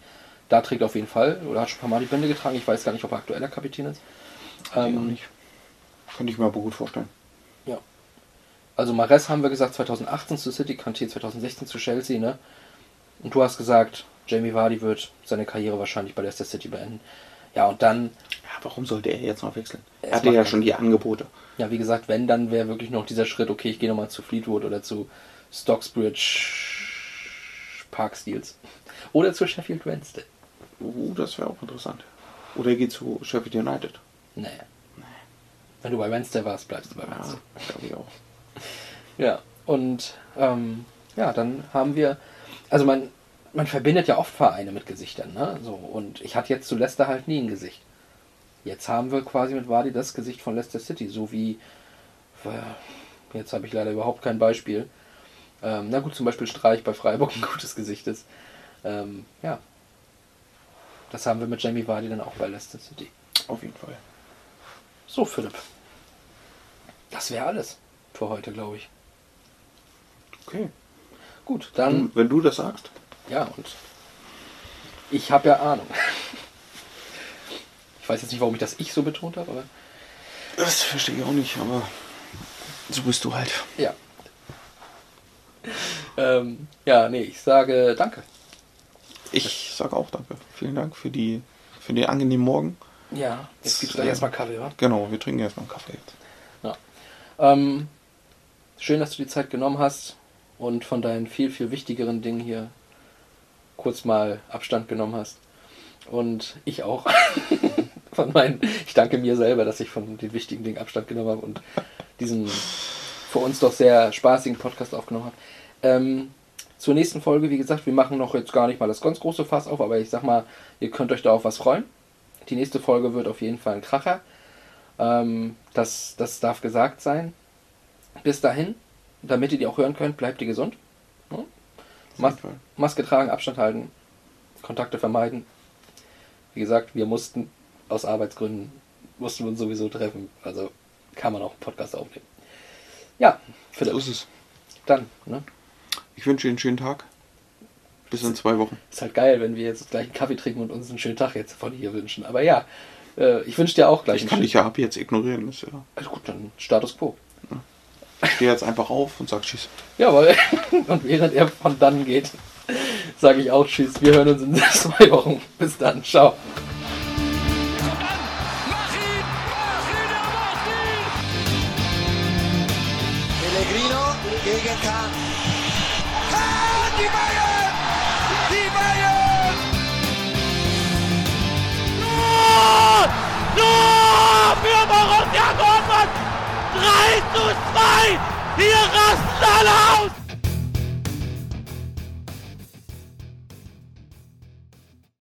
Da trägt er auf jeden Fall, oder hat schon ein paar Mal die Bände getragen, ich weiß gar nicht, ob er aktueller Kapitän ist. Ähm, nicht. Könnte ich mir aber gut vorstellen. Ja. Also Mares haben wir gesagt 2018 zu City, Kanté 2016 zu Chelsea, ne? Und du hast gesagt, Jamie Vardy wird seine Karriere wahrscheinlich bei Leicester City beenden. Ja, und dann, Ja, warum sollte er jetzt noch wechseln? Er hatte ja schon die Angebote. ja, wie gesagt, wenn, dann wäre wirklich noch dieser Schritt, okay, ich gehe nochmal zu Fleetwood oder zu Stocksbridge Park Steels. Oder zu Sheffield Wednesday. Uh, das wäre auch interessant. Oder er geht zu Sheffield United. Nee. Wenn du bei Wednesday warst, bleibst du bei Ja, Wednesday. glaube ich auch. Ja, und ähm, ja, dann haben wir, also man, man verbindet ja oft Vereine mit Gesichtern, ne? So, und ich hatte jetzt zu Leicester halt nie ein Gesicht. Jetzt haben wir quasi mit Wadi das Gesicht von Leicester City, so wie äh, jetzt habe ich leider überhaupt kein Beispiel. Ähm, na gut, zum Beispiel Streich bei Freiburg ein gutes Gesicht ist. Ähm, ja. Das haben wir mit Jamie Vardy dann auch bei Leicester City. Auf jeden Fall. So, Philipp. Das wäre alles für heute, glaube ich. Okay. Gut, dann. Wenn du das sagst. Ja, und ich habe ja Ahnung. Ich weiß jetzt nicht, warum ich das ich so betont habe, aber. Das verstehe ich auch nicht, aber so bist du halt. Ja. Ähm, ja, nee, ich sage danke. Ich sage auch danke. Vielen Dank für die für den angenehmen Morgen. Ja, jetzt gibt's gleich erstmal Kaffee, wa? Genau, wir trinken erstmal einen Kaffee jetzt. Ja. Ähm, schön, dass du die Zeit genommen hast und von deinen viel, viel wichtigeren Dingen hier kurz mal Abstand genommen hast. Und ich auch. von meinen, ich danke mir selber, dass ich von den wichtigen Dingen Abstand genommen habe und diesen für uns doch sehr spaßigen Podcast aufgenommen habe. Ähm, zur nächsten Folge, wie gesagt, wir machen noch jetzt gar nicht mal das ganz große Fass auf, aber ich sag mal, ihr könnt euch da auf was freuen. Die nächste Folge wird auf jeden Fall ein Kracher. Ähm, das, das darf gesagt sein. Bis dahin, damit ihr die auch hören könnt, bleibt ihr gesund. Ja? Mas Maske tragen, Abstand halten, Kontakte vermeiden. Wie gesagt, wir mussten aus Arbeitsgründen, mussten wir uns sowieso treffen. Also kann man auch einen Podcast aufnehmen. Ja, Philipp. So ist es. Dann, ne? Ich wünsche Ihnen einen schönen Tag. Bis in zwei Wochen. Ist halt geil, wenn wir jetzt gleich einen Kaffee trinken und uns einen schönen Tag jetzt von hier wünschen. Aber ja, äh, ich wünsche dir auch gleich Ich kann dich ja ab jetzt ignorieren. Ist ja. Also gut, dann Status Quo. Ich stehe jetzt einfach auf und sag Tschüss. Jawohl. Und während er von dann geht, sage ich auch Tschüss. Wir hören uns in zwei Wochen. Bis dann. Ciao. 3 zu 2! Hier rasten alle aus!